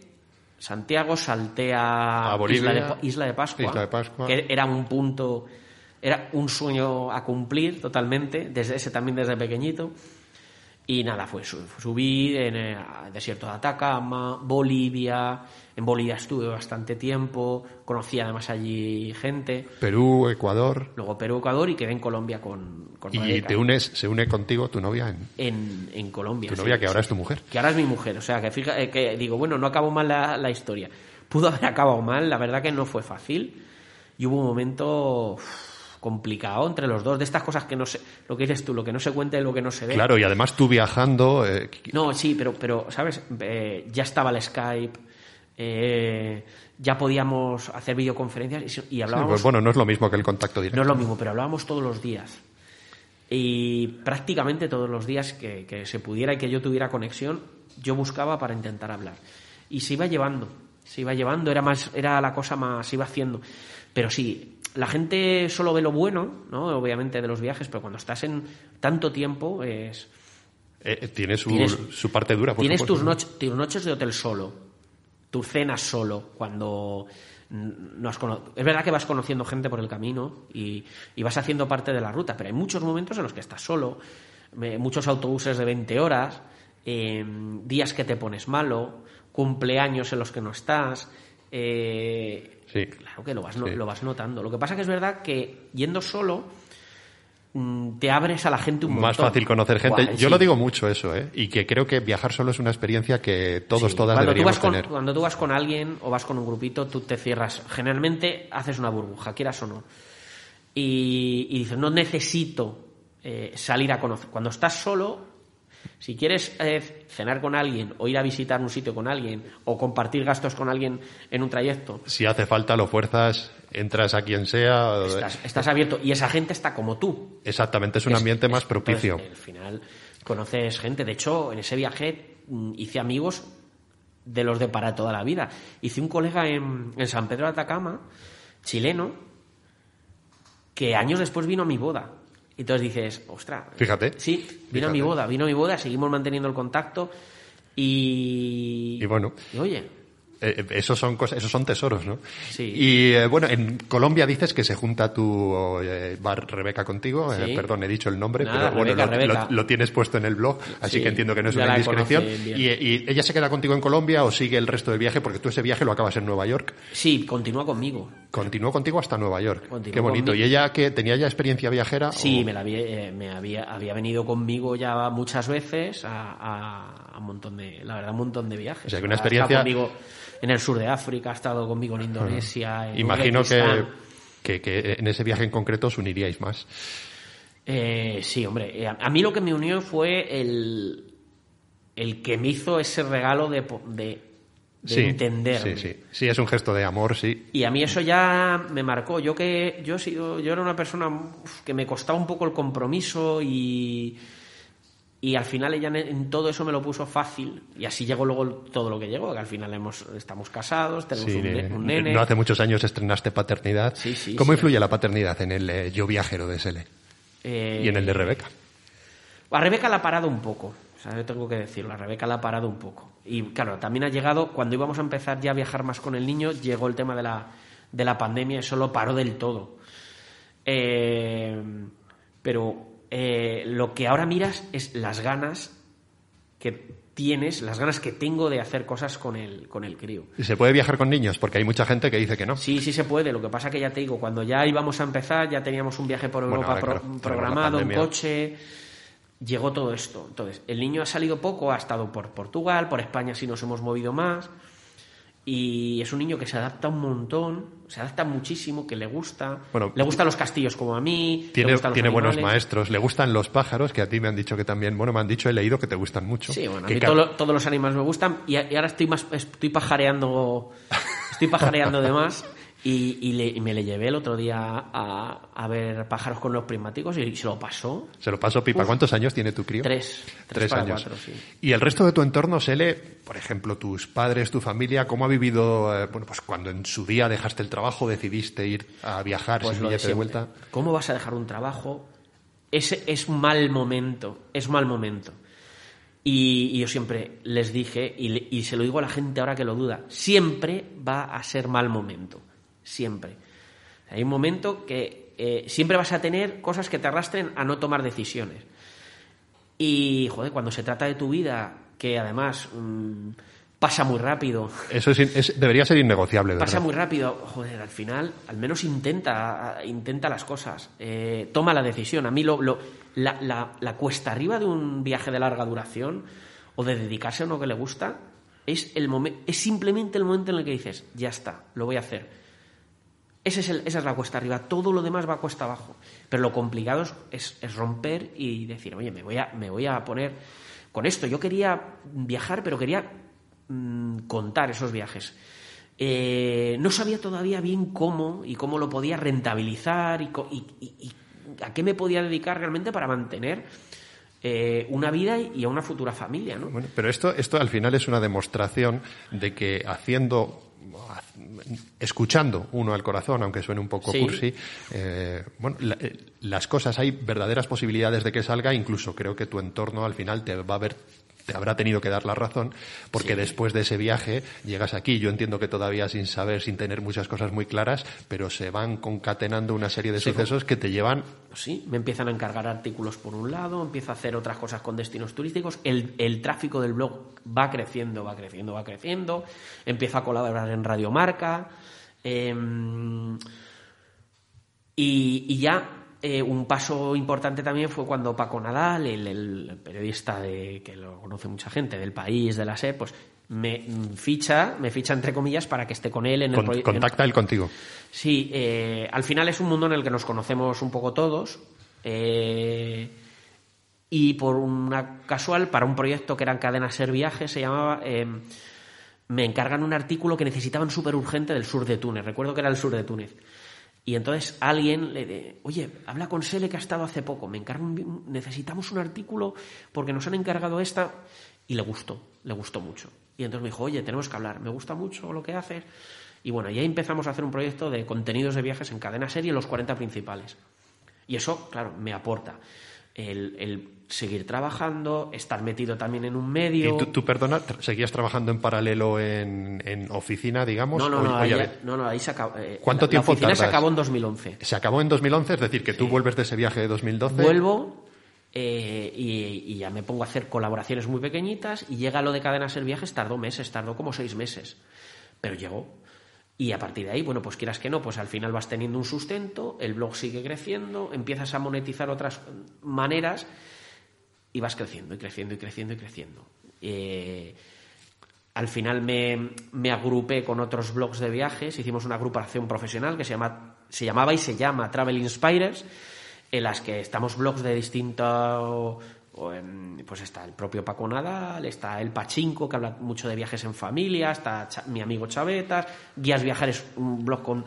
Santiago, salté a, Bolivia, Isla, de, Isla de Pascua, Isla de Pascua. que era un punto, era un sueño a cumplir totalmente, desde ese también desde pequeñito. Y nada, fue su- subí en el desierto de Atacama, Bolivia. En Bolivia estuve bastante tiempo, conocí además allí gente. Perú, Ecuador... Luego Perú, Ecuador y quedé en Colombia con, con Y Rebeca. te unes, se une contigo tu novia, en, en, en Colombia. tu sí, novia que ahora es tu mujer. Que ahora es mi mujer. O sea, que, fija, eh, que digo, bueno, no acabó mal la, la historia. Pudo haber acabado mal, la verdad que no fue fácil. Y hubo un momento complicado entre los dos, de estas cosas que no se, lo que dices tú, lo que no se cuenta y lo que no se ve. Claro, y además tú viajando... eh, No, sí, pero, pero ¿sabes? Eh, ya estaba el Skype, eh, ya podíamos hacer videoconferencias y, y hablábamos. pues bueno, no es lo mismo que el contacto directo. No es lo mismo, pero hablábamos todos los días. Y prácticamente todos los días que, que se pudiera y que yo tuviera conexión, yo buscaba para intentar hablar. Y se iba llevando, se iba llevando, era más, era la cosa más, se iba haciendo. Pero sí, la gente solo ve lo bueno, ¿no? Obviamente de los viajes, pero cuando estás en tanto tiempo es. Eh, eh, tiene su, Tienes- su parte dura, por Tienes supuesto, tus, ¿no? noches tus noches de hotel solo, tus cenas solo, cuando no has Es verdad que vas conociendo gente por el camino y, y vas haciendo parte de la ruta, pero hay muchos momentos en los que estás solo, muchos autobuses de 20 horas, eh, días que te pones malo, cumpleaños en los que no estás. eh, Sí. Claro que lo vas, Sí. lo vas notando. Lo que pasa que es verdad que yendo solo mm, te abres a la gente un Más montón. fácil conocer gente. Yo sí. lo digo mucho eso, ¿eh? Y que creo que viajar solo es una experiencia que todos, Sí, todas cuando tú, deberíamos con, tener. cuando tú vas con alguien o vas con un grupito, tú te cierras. Generalmente haces una burbuja, quieras o no. Y, y dices, no necesito eh, salir a conocer. Cuando estás solo, si quieres eh, cenar con alguien o ir a visitar un sitio con alguien o compartir gastos con alguien en un trayecto, Si hace falta, lo fuerzas, entras a quien sea. estás, estás abierto y esa gente está como tú. Exactamente, es un Es- ambiente más propicio. entonces, al final conoces gente. De hecho, en ese viaje mm, hice amigos de los de para toda la vida. Hice un colega en, en San Pedro de Atacama, chileno, que años después vino a mi boda. Y entonces dices, ostras. Fíjate. Sí, vino a mi boda, vino a mi boda, seguimos manteniendo el contacto y. Y bueno. y oye, Eh, eh, esos son cosas, esos son tesoros, ¿no? Sí. Y eh, bueno, en Colombia dices que se junta tu eh, va Rebeca contigo. eh, Sí. perdón, he dicho el nombre, Nada, pero bueno, lo, Rebeca. lo- lo tienes puesto en el blog, así Sí, que entiendo que no es una indiscreción. Y, y ella se queda contigo en Colombia o sigue el resto del viaje, porque tú ese viaje lo acabas en Nueva York. Sí, continúa conmigo. Continuó contigo hasta Nueva York. Continuó Qué bonito. conmigo. ¿Y ella que tenía ya experiencia viajera? Sí, o- me, la había, eh, me había, había venido conmigo ya muchas veces a, a- a un montón de, la verdad, un montón de viajes. O sea, que una Ha estado conmigo en el sur de África, ha estado conmigo en Indonesia, en Imagino que, que, que en ese viaje en concreto os uniríais más. Eh, sí, hombre. eh, a, a mí lo que me unió fue el, el que me hizo ese regalo de, de, de sí. Sí, sí. Sí, es un gesto de amor, sí. Y a mí eso ya me marcó. Yo que yo he sido, yo era una persona que me costaba un poco el compromiso y y al final ella en, todo eso me lo puso fácil y así llegó luego todo lo que llegó. Que al final hemos, estamos casados, tenemos Sí, un, ne- eh, un nene. No hace muchos años estrenaste paternidad. Sí, sí, ¿Cómo influye la paternidad en el eh, yo viajero de Sele? Eh, Y en el de Rebeca. A Rebeca la ha parado un poco. O sea, yo tengo que decirlo, a Rebeca la ha parado un poco. Y claro, también ha llegado, cuando íbamos a empezar ya a viajar más con el niño, llegó el tema de la, de la pandemia, eso lo paró del todo. Eh, pero eh, lo que ahora miras es las ganas que tienes, las ganas que tengo de hacer cosas con el, con el crío. ¿Y se puede viajar con niños? Porque hay mucha gente que dice que no. Sí, sí se puede. Lo que pasa que ya te digo, cuando ya íbamos a empezar, ya teníamos un viaje por Europa pro- claro, programado, un coche. Llegó todo esto. Entonces, el niño ha salido poco, ha estado por Portugal, por España sí nos hemos movido más. Y es un niño que se adapta un montón, se adapta muchísimo, que le gusta. Bueno, le gustan los castillos como a mí. le Tiene, los tiene buenos maestros, le gustan los pájaros, que a ti me han dicho que también, bueno, me han dicho, he leído que te gustan mucho. Sí, bueno, a mí todo todos los animales me gustan y ahora estoy más estoy pajareando estoy pajareando de más y, y le- y me le llevé el otro día a, a ver pájaros con los prismáticos y se lo pasó Se lo paso pipa. ¿Cuántos años tiene tu crío? tres tres, Tres para años. cuatro, sí. Y el resto de tu entorno, Sele, por ejemplo, tus padres, tu familia, ¿cómo ha vivido, eh, bueno, pues cuando en su día dejaste el trabajo, decidiste ir a viajar Pues sin de billete de siempre. vuelta? ¿Cómo vas a dejar un trabajo? Ese es mal momento, es mal momento. Y, y yo siempre les dije, y, le- y se lo digo a la gente ahora que lo duda, siempre va a ser mal momento, siempre. Hay un momento que eh, siempre vas a tener cosas que te arrastren a no tomar decisiones. Y, joder, cuando se trata de tu vida, que además mm, pasa muy rápido, Eso es debería ser innegociable, Pasa ¿verdad? muy rápido, joder, al final, al menos intenta, intenta las cosas, eh, toma la decisión. A mí lo, lo- la, la- la cuesta arriba de un viaje de larga duración o de dedicarse a uno que le gusta es, el momen- es simplemente el momento en el que dices, ya está, lo voy a hacer. Es esa es la cuesta arriba, todo lo demás va cuesta abajo. Pero lo complicado es, romper y decir, oye, me voy, a, a poner con esto. Yo quería viajar, pero quería mm, contar esos viajes. Eh, no sabía todavía bien cómo y cómo lo podía rentabilizar y a qué me podía dedicar realmente para mantener eh, una vida y a una futura familia. ¿no? Bueno, pero esto, esto al final es una demostración de que haciendo, escuchando uno al corazón, aunque suene un poco Sí. cursi, eh, bueno, la- eh, las cosas hay verdaderas posibilidades de que salga, incluso creo que tu entorno al final te va a ver te habrá tenido que dar la razón, porque después de ese viaje llegas aquí, yo entiendo que todavía sin saber, sin tener muchas cosas muy claras, pero se van concatenando una serie de sucesos que te llevan sí, me empiezan a encargar artículos por un lado, empiezo a hacer otras cosas con destinos turísticos, el, el tráfico del blog va creciendo, va creciendo, va creciendo, empiezo a colaborar en Radiomarca, em, y, y ya eh, un paso importante también fue cuando Paco Nadal, el, el periodista de, que lo conoce mucha gente, del país, de la SER, pues me ficha, me ficha entre comillas para que esté con él en el proyecto. contacta él contigo. Sí, eh, al final es un mundo en el que nos conocemos un poco todos. eh, y por una casual, para un proyecto que era en cadena Ser Viajes, se llamaba. eh, me encargan un artículo que necesitaban súper urgente del sur de Túnez. Recuerdo que era el sur de Túnez. Y entonces alguien le de, oye, habla con Sele que ha estado hace poco, me encargan un- necesitamos un artículo porque nos han encargado esta y le gustó, le gustó mucho. Y entonces me dijo, oye, tenemos que hablar, me gusta mucho lo que haces. Y bueno, y ahí empezamos a hacer un proyecto de contenidos de viajes en cadena serie los 40 principales. Y eso, claro, me aporta. el seguir trabajando, estar metido también en un medio. ¿Y tú, tú, perdona, seguías trabajando en paralelo en, en oficina, digamos? No, no, o- no, ahí, ya no, no, ahí se acabó. eh, ¿Cuánto la- tiempo La oficina se tardas? acabó en 2011. Se acabó en 2011, es decir, que tú vuelves de ese viaje de 2012. Vuelvo eh, y, y ya me pongo a hacer colaboraciones muy pequeñitas y llega lo de Cadena Ser Viajes, tardó meses, tardó como seis meses. Pero llegó. Y a partir de ahí, bueno, pues quieras que no, pues al final vas teniendo un sustento, el blog sigue creciendo, empiezas a monetizar otras maneras y vas creciendo y creciendo y creciendo y creciendo. Eh, al final me, me agrupé con otros blogs de viajes, hicimos una agrupación profesional que se, llama, se llamaba y se llama Travel Inspirers, en las que estamos blogs de distinto... Pues está el propio Paco Nadal, está el Pachinko, que habla mucho de viajes en familia, está mi amigo Chavetas, Guías Viajeres, un blog con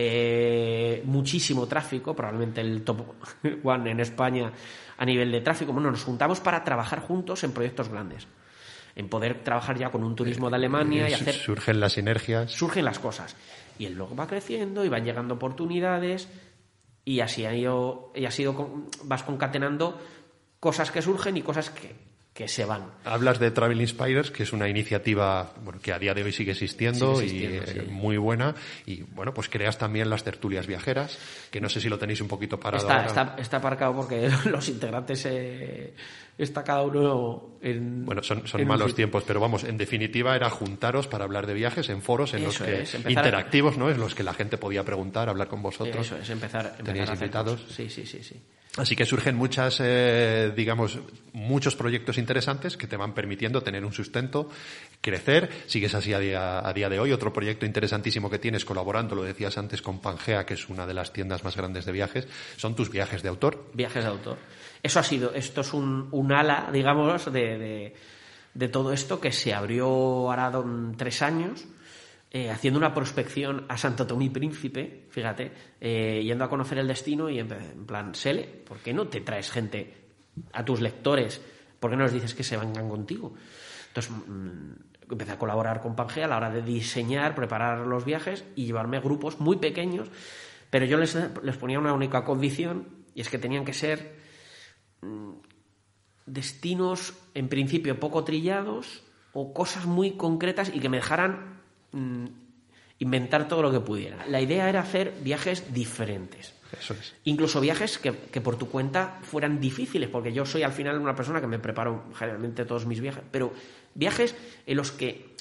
eh, muchísimo tráfico, probablemente el top one en España a nivel de tráfico. Bueno, nos juntamos para trabajar juntos en proyectos grandes, en poder trabajar ya con un turismo de Alemania y Eh, hacer Surgen las sinergias. surgen las cosas. Y el blog va creciendo y van llegando oportunidades y así ha ido, y así ido con- vas concatenando cosas que surgen y cosas que, que se van. Hablas de Travel Inspirers, que es una iniciativa bueno, que a día de hoy sigue existiendo, Sigue existiendo, y eh, sí. muy buena. Y bueno, pues creas también las tertulias viajeras, que no sé si lo tenéis un poquito parado Está, ahora. está, está aparcado porque los integrantes eh, está cada uno en. Bueno, son, son en malos tiempos, pero vamos, en definitiva era juntaros para hablar de viajes en foros en los que es, a- interactivos, ¿no? En los que la gente podía preguntar, hablar con vosotros. Eso es, empezar, empezar Teníais a hacer invitados. cosas. Sí, sí, sí, sí. Así que surgen muchas, eh, digamos, muchos proyectos interesantes que te van permitiendo tener un sustento, crecer. Sigues así a día, de hoy. Otro proyecto interesantísimo que tienes colaborando, lo decías antes, con Pangea, que es una de las tiendas más grandes de viajes, son tus viajes de autor. Viajes de autor. Eso ha sido, esto es un, ala, digamos, de todo esto que se abrió ahora don- tres años, eh, haciendo una prospección a Santo Tomé y Príncipe, fíjate, eh, yendo a conocer el destino y en, en plan, Sele, ¿por qué no te traes gente a tus lectores? ¿Por qué no les dices que se vengan contigo? Entonces, mm, empecé a colaborar con Pangea a la hora de diseñar, preparar los viajes y llevarme grupos muy pequeños, pero yo les, les ponía una única condición y es que tenían que ser mm, destinos en principio poco trillados o cosas muy concretas y que me dejaran mm, inventar todo lo que pudiera. La idea era hacer viajes diferentes. Eso es. Incluso viajes que, que por tu cuenta fueran difíciles, porque yo soy al final una persona que me preparo generalmente todos mis viajes, pero viajes en los que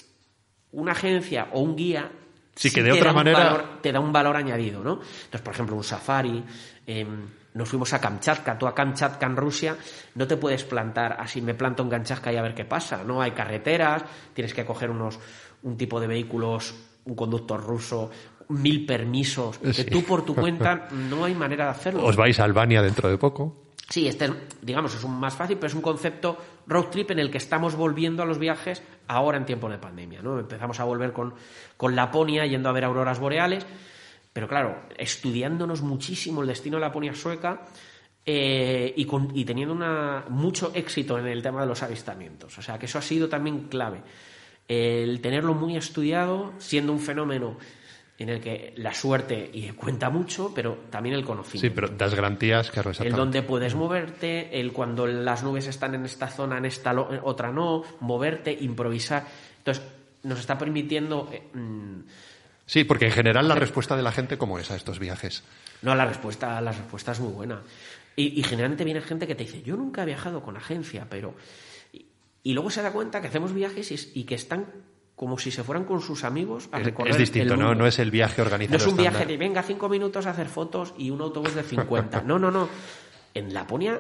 una agencia o un guía Sí, que de te otra da un manera- valor- te da un valor añadido, ¿no? Entonces, por ejemplo, un safari, em, nos fuimos a Kamchatka, tú a Kamchatka en Rusia, no te puedes plantar así, me planto en Kamchatka y a ver qué pasa, ¿no? Hay carreteras, tienes que coger unos, un tipo de vehículos, un conductor ruso, mil permisos, que tú por tu cuenta no hay manera de hacerlo. Os vais a Albania dentro de poco. Sí, este es, digamos, es un más fácil, pero es un concepto road trip en el que estamos volviendo a los viajes ahora en tiempo de pandemia, ¿no? Empezamos a volver con, con Laponia, yendo a ver auroras boreales, pero claro, estudiándonos muchísimo el destino de Laponia sueca eh, y, con- y teniendo una, mucho éxito en el tema de los avistamientos. O sea, que eso ha sido también clave. El tenerlo muy estudiado, siendo un fenómeno en el que la suerte y cuenta mucho, pero también el conocimiento Sí, pero das garantías, claro, el donde puedes moverte, el cuando las nubes están en esta zona, en esta en otra no, moverte, improvisar. Entonces, nos está permitiendo. eh, mm, Sí, porque en general la respuesta de la gente, ¿cómo es a estos viajes? no, la respuesta, la respuesta es muy buena. Y, y generalmente viene gente que te dice, yo nunca he viajado con agencia, pero. Y, luego se da cuenta que hacemos viajes y, que están como si se fueran con sus amigos a recorrer es distinto, el ¿no? mundo. No es el viaje organizado No es un viaje de venga cinco minutos a hacer fotos y un autobús de 50. No, no, no. En Laponia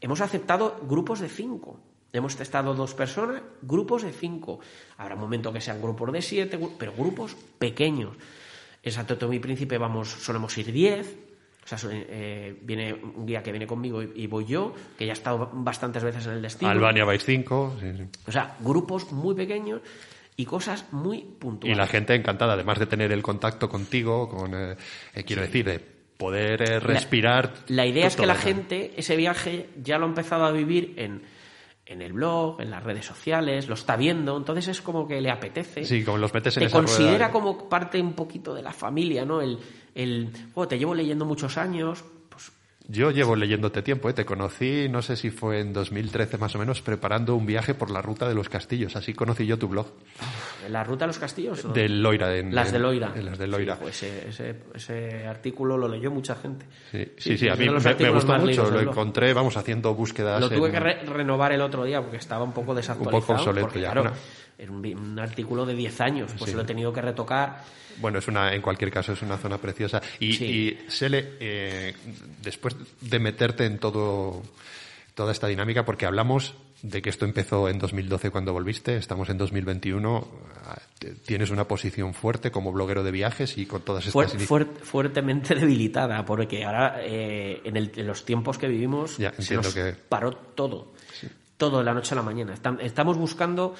hemos aceptado grupos de cinco. Hemos testado dos personas, grupos de cinco. Habrá un momento que sean grupos de siete, pero grupos pequeños. En Santo Tomé y Príncipe vamos, solemos ir diez. O sea, so- eh, viene un guía que viene conmigo y, y voy yo, que ya he estado bastantes veces en el destino. Albania vais cinco. sí, sí. O sea, grupos muy pequeños y cosas muy Y puntuales. la gente encantada, además de tener el contacto contigo, con, eh, eh, quiero decir, de poder eh, respirar. La idea es que la eso. gente ese viaje ya lo ha empezado a vivir en, en el blog, en las redes sociales, lo está viendo, entonces es como que le apetece. Sí, como los metes en te esa considera rueda. como parte un poquito de la familia, ¿no? El, el "Oh, te llevo leyendo muchos años, Yo llevo leyéndote tiempo, ¿eh? te conocí, no sé si fue en 2013 más o menos, preparando un viaje por la ruta de los castillos. Así conocí yo tu blog. ¿La ruta de los castillos? De Loira. En, las de Loira. En, las de Loira. pues ese, ese, artículo lo leyó mucha gente. Sí, sí, sí, a mí me, gustó mucho. Lo encontré, vamos, haciendo búsquedas. Lo tuve que renovar el otro día porque estaba un poco desactualizado. Un poco obsoleto ya. Claro, era un, artículo de 10 años, pues lo he tenido que retocar. Bueno, es una, en cualquier caso es una zona preciosa. Y, y Sele, eh, después de meterte en todo, toda esta dinámica, porque hablamos de que esto empezó en 2012 cuando volviste, estamos en 2021, tienes una posición fuerte como bloguero de viajes y con todas estas... fuertemente debilitada, porque ahora eh, en, el, en, los tiempos que vivimos se nos que... paró todo, todo de la noche a la mañana. Estamos buscando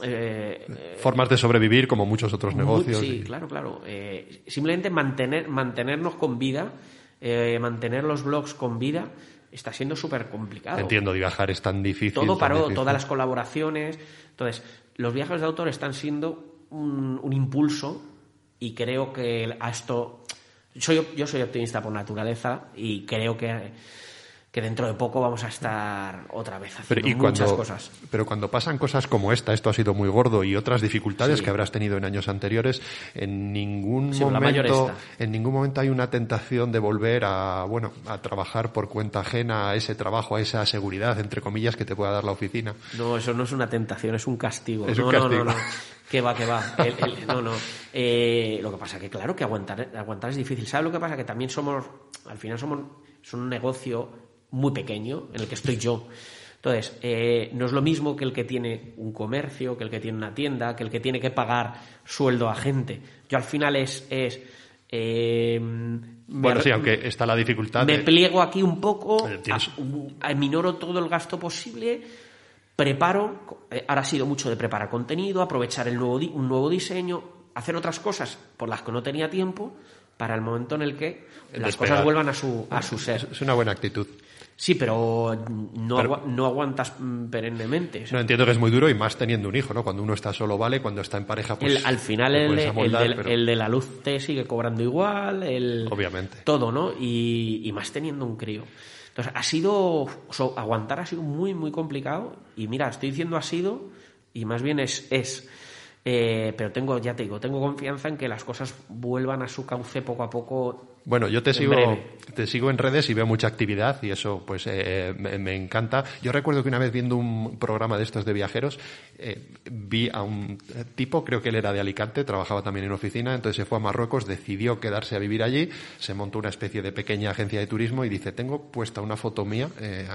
eh, Formas de sobrevivir como muchos otros negocios. Sí, claro, claro. Eh, simplemente mantener, mantenernos con vida, eh, mantener los blogs con vida, está siendo súper complicado. Entiendo, viajar es tan difícil. Todo paró, todas las colaboraciones. Entonces, los viajes de autor están siendo un, un impulso y creo que a esto... Soy, yo soy optimista por naturaleza y creo que que dentro de poco vamos a estar otra vez haciendo muchas cosas. Pero cuando pasan cosas como esta, esto ha sido muy gordo y otras dificultades que habrás tenido en años anteriores, en ningún momento, en ningún momento hay una tentación de volver a, bueno, a trabajar por cuenta ajena a ese trabajo, a esa seguridad entre comillas que te pueda dar la oficina. No, eso no es una tentación, es un castigo. Es no, un castigo. no, no, Que va, que va. no, no. Eh, lo que pasa que claro que aguantar, aguantar es difícil. ¿Sabes lo que pasa? Que también somos, al final somos, es un negocio muy pequeño en el que estoy yo. Entonces, eh, no es lo mismo que el que tiene un comercio, que el que tiene una tienda, que el que tiene que pagar sueldo a gente. Yo al final es... es eh, bueno, sí, aunque está la dificultad. Me pliego aquí un poco, minoro todo el gasto posible, preparo, eh, ahora ha sido mucho de preparar contenido, aprovechar el nuevo un nuevo diseño, hacer otras cosas por las que no tenía tiempo para el momento en el que las cosas vuelvan a su, a su ser. Es una buena actitud. Sí, pero no, no aguantas mm, perennemente. no entiendo que es muy duro y más teniendo un hijo, ¿no? Cuando uno está solo vale, cuando está en pareja, pues. al final, el, el, de la luz te sigue cobrando igual. El, Obviamente. Todo, ¿no? Y, y más teniendo un crío. Entonces, ha sido. aguantar ha sido muy, muy complicado. Y mira, estoy diciendo ha sido, y más bien es. es eh, pero tengo, ya te digo, tengo confianza en que las cosas vuelvan a su cauce poco a poco bueno, yo te sigo, te sigo en redes y veo mucha actividad y eso pues eh, me, encanta. Yo recuerdo que una vez viendo un programa de estos de viajeros eh, vi a un tipo, creo que él era de Alicante, trabajaba también en oficina, entonces se fue a Marruecos, decidió quedarse a vivir allí, se montó una especie de pequeña agencia de turismo y dice, tengo puesta una foto mía eh,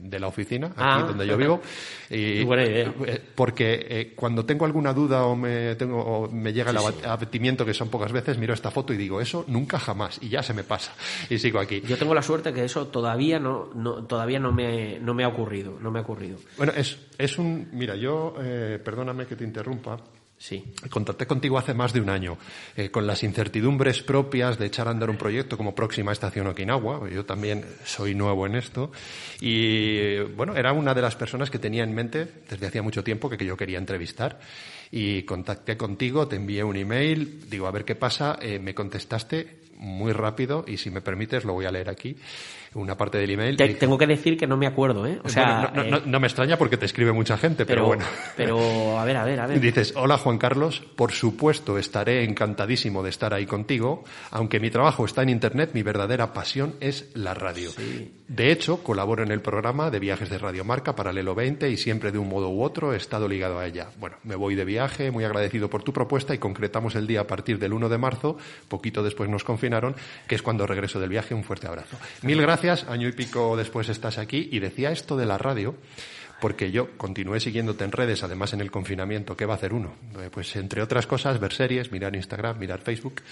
de la oficina, aquí ah. donde yo vivo. Y, Buena idea. Porque cuando tengo alguna duda o me, tengo, o me llega el abatimiento, que son pocas veces, miro esta foto y digo, eso nunca jamás ya se me pasa y sigo aquí. Yo tengo la suerte que eso todavía no, no todavía no me, no me ha ocurrido, no me ha ocurrido. Bueno, es, es un, mira, yo, eh, perdóname que te interrumpa, Sí. Contacté contigo hace más de un año, eh, con las incertidumbres propias de echar a andar un proyecto como Próxima Estación Okinawa. Yo también soy nuevo en esto. Y bueno, era una de las personas que tenía en mente desde hacía mucho tiempo que, que yo quería entrevistar. Y contacté contigo, te envié un email, digo, a ver qué pasa. Eh, me contestaste muy rápido y si me permites lo voy a leer aquí una parte del email. tengo que decir que no me acuerdo, ¿eh? O sea, eh, no, me extraña porque te escribe mucha gente, pero, bueno. Pero, a ver, a ver, a ver. Dices, hola Juan Carlos, por supuesto estaré encantadísimo de estar ahí contigo, aunque mi trabajo está en Internet, mi verdadera pasión es la radio. De hecho, colaboro en el programa de viajes de Radio Marca Paralelo 20 y siempre de un modo u otro he estado ligado a ella. Bueno, me voy de viaje, muy agradecido por tu propuesta y concretamos el día a partir del 1 de marzo, poquito después nos confinaron, que es cuando regreso del viaje. Un fuerte abrazo. Mil gracias año y pico después estás aquí y decía esto de la radio porque yo continué siguiéndote en redes, además en el confinamiento, ¿qué va a hacer uno? Eh, pues entre otras cosas, ver series, mirar Instagram, mirar Facebook.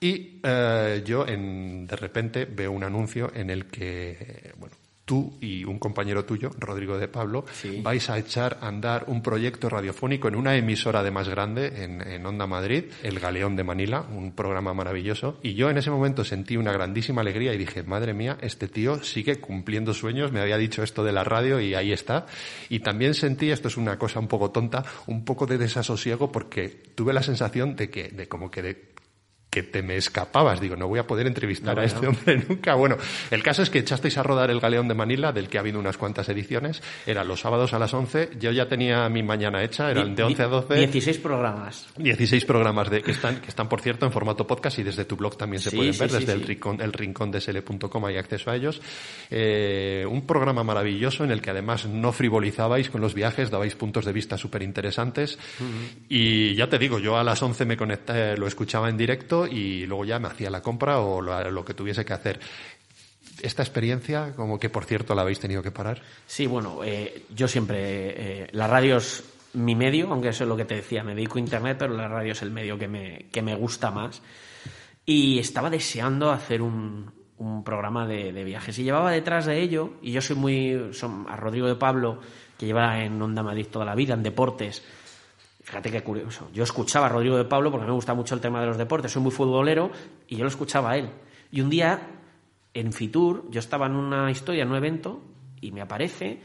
Y eh, yo en, de repente veo un anuncio en el que, bueno, tú y un compañero tuyo, Rodrigo de Pablo, vais a echar a andar un proyecto radiofónico en una emisora de más grande, en, Onda Madrid, El Galeón de Manila, un programa maravilloso. Y yo en ese momento sentí una grandísima alegría y dije, madre mía, este tío sigue cumpliendo sueños, me había dicho esto de la radio y ahí está. Y también sentí, esto es una cosa un poco tonta, un poco de desasosiego porque tuve la sensación de que, de como que de que te me escapabas. Digo, no voy a poder entrevistar No, a este no. hombre nunca. Bueno, el caso es que echasteis a rodar el Galeón de Manila, del que ha habido unas cuantas ediciones. Era los sábados a las 11. Yo ya tenía mi mañana hecha, eran de 11 a 12. 16 programas. 16 programas de, que, están, que están, por cierto, en formato podcast y desde tu blog también se Sí, pueden sí, ver, sí, desde el, rincón, el rincón de sl.com hay acceso a ellos. Eh, un programa maravilloso en el que además no frivolizabais con los viajes, dabais puntos de vista súper interesantes. Y ya te digo, yo a las 11 me conecté, lo escuchaba en directo y luego ya me hacía la compra o lo, lo que tuviese que hacer. Esta experiencia, como que por cierto la habéis tenido que parar. Sí, bueno, eh, yo siempre. eh, la radio es mi medio, aunque eso es lo que te decía, me dedico a internet, pero la radio es el medio que me, que me gusta más. Y estaba deseando hacer un, un programa de, viajes. Y llevaba detrás de ello, y yo soy muy. a Rodrigo de Pablo, que lleva en Onda Madrid toda la vida, en deportes. Fíjate qué curioso. Yo escuchaba a Rodrigo de Pablo porque me gusta mucho el tema de los deportes, soy muy futbolero, y yo lo escuchaba a él. Y un día, en Fitur, yo estaba en una historia, en un evento, y me aparece,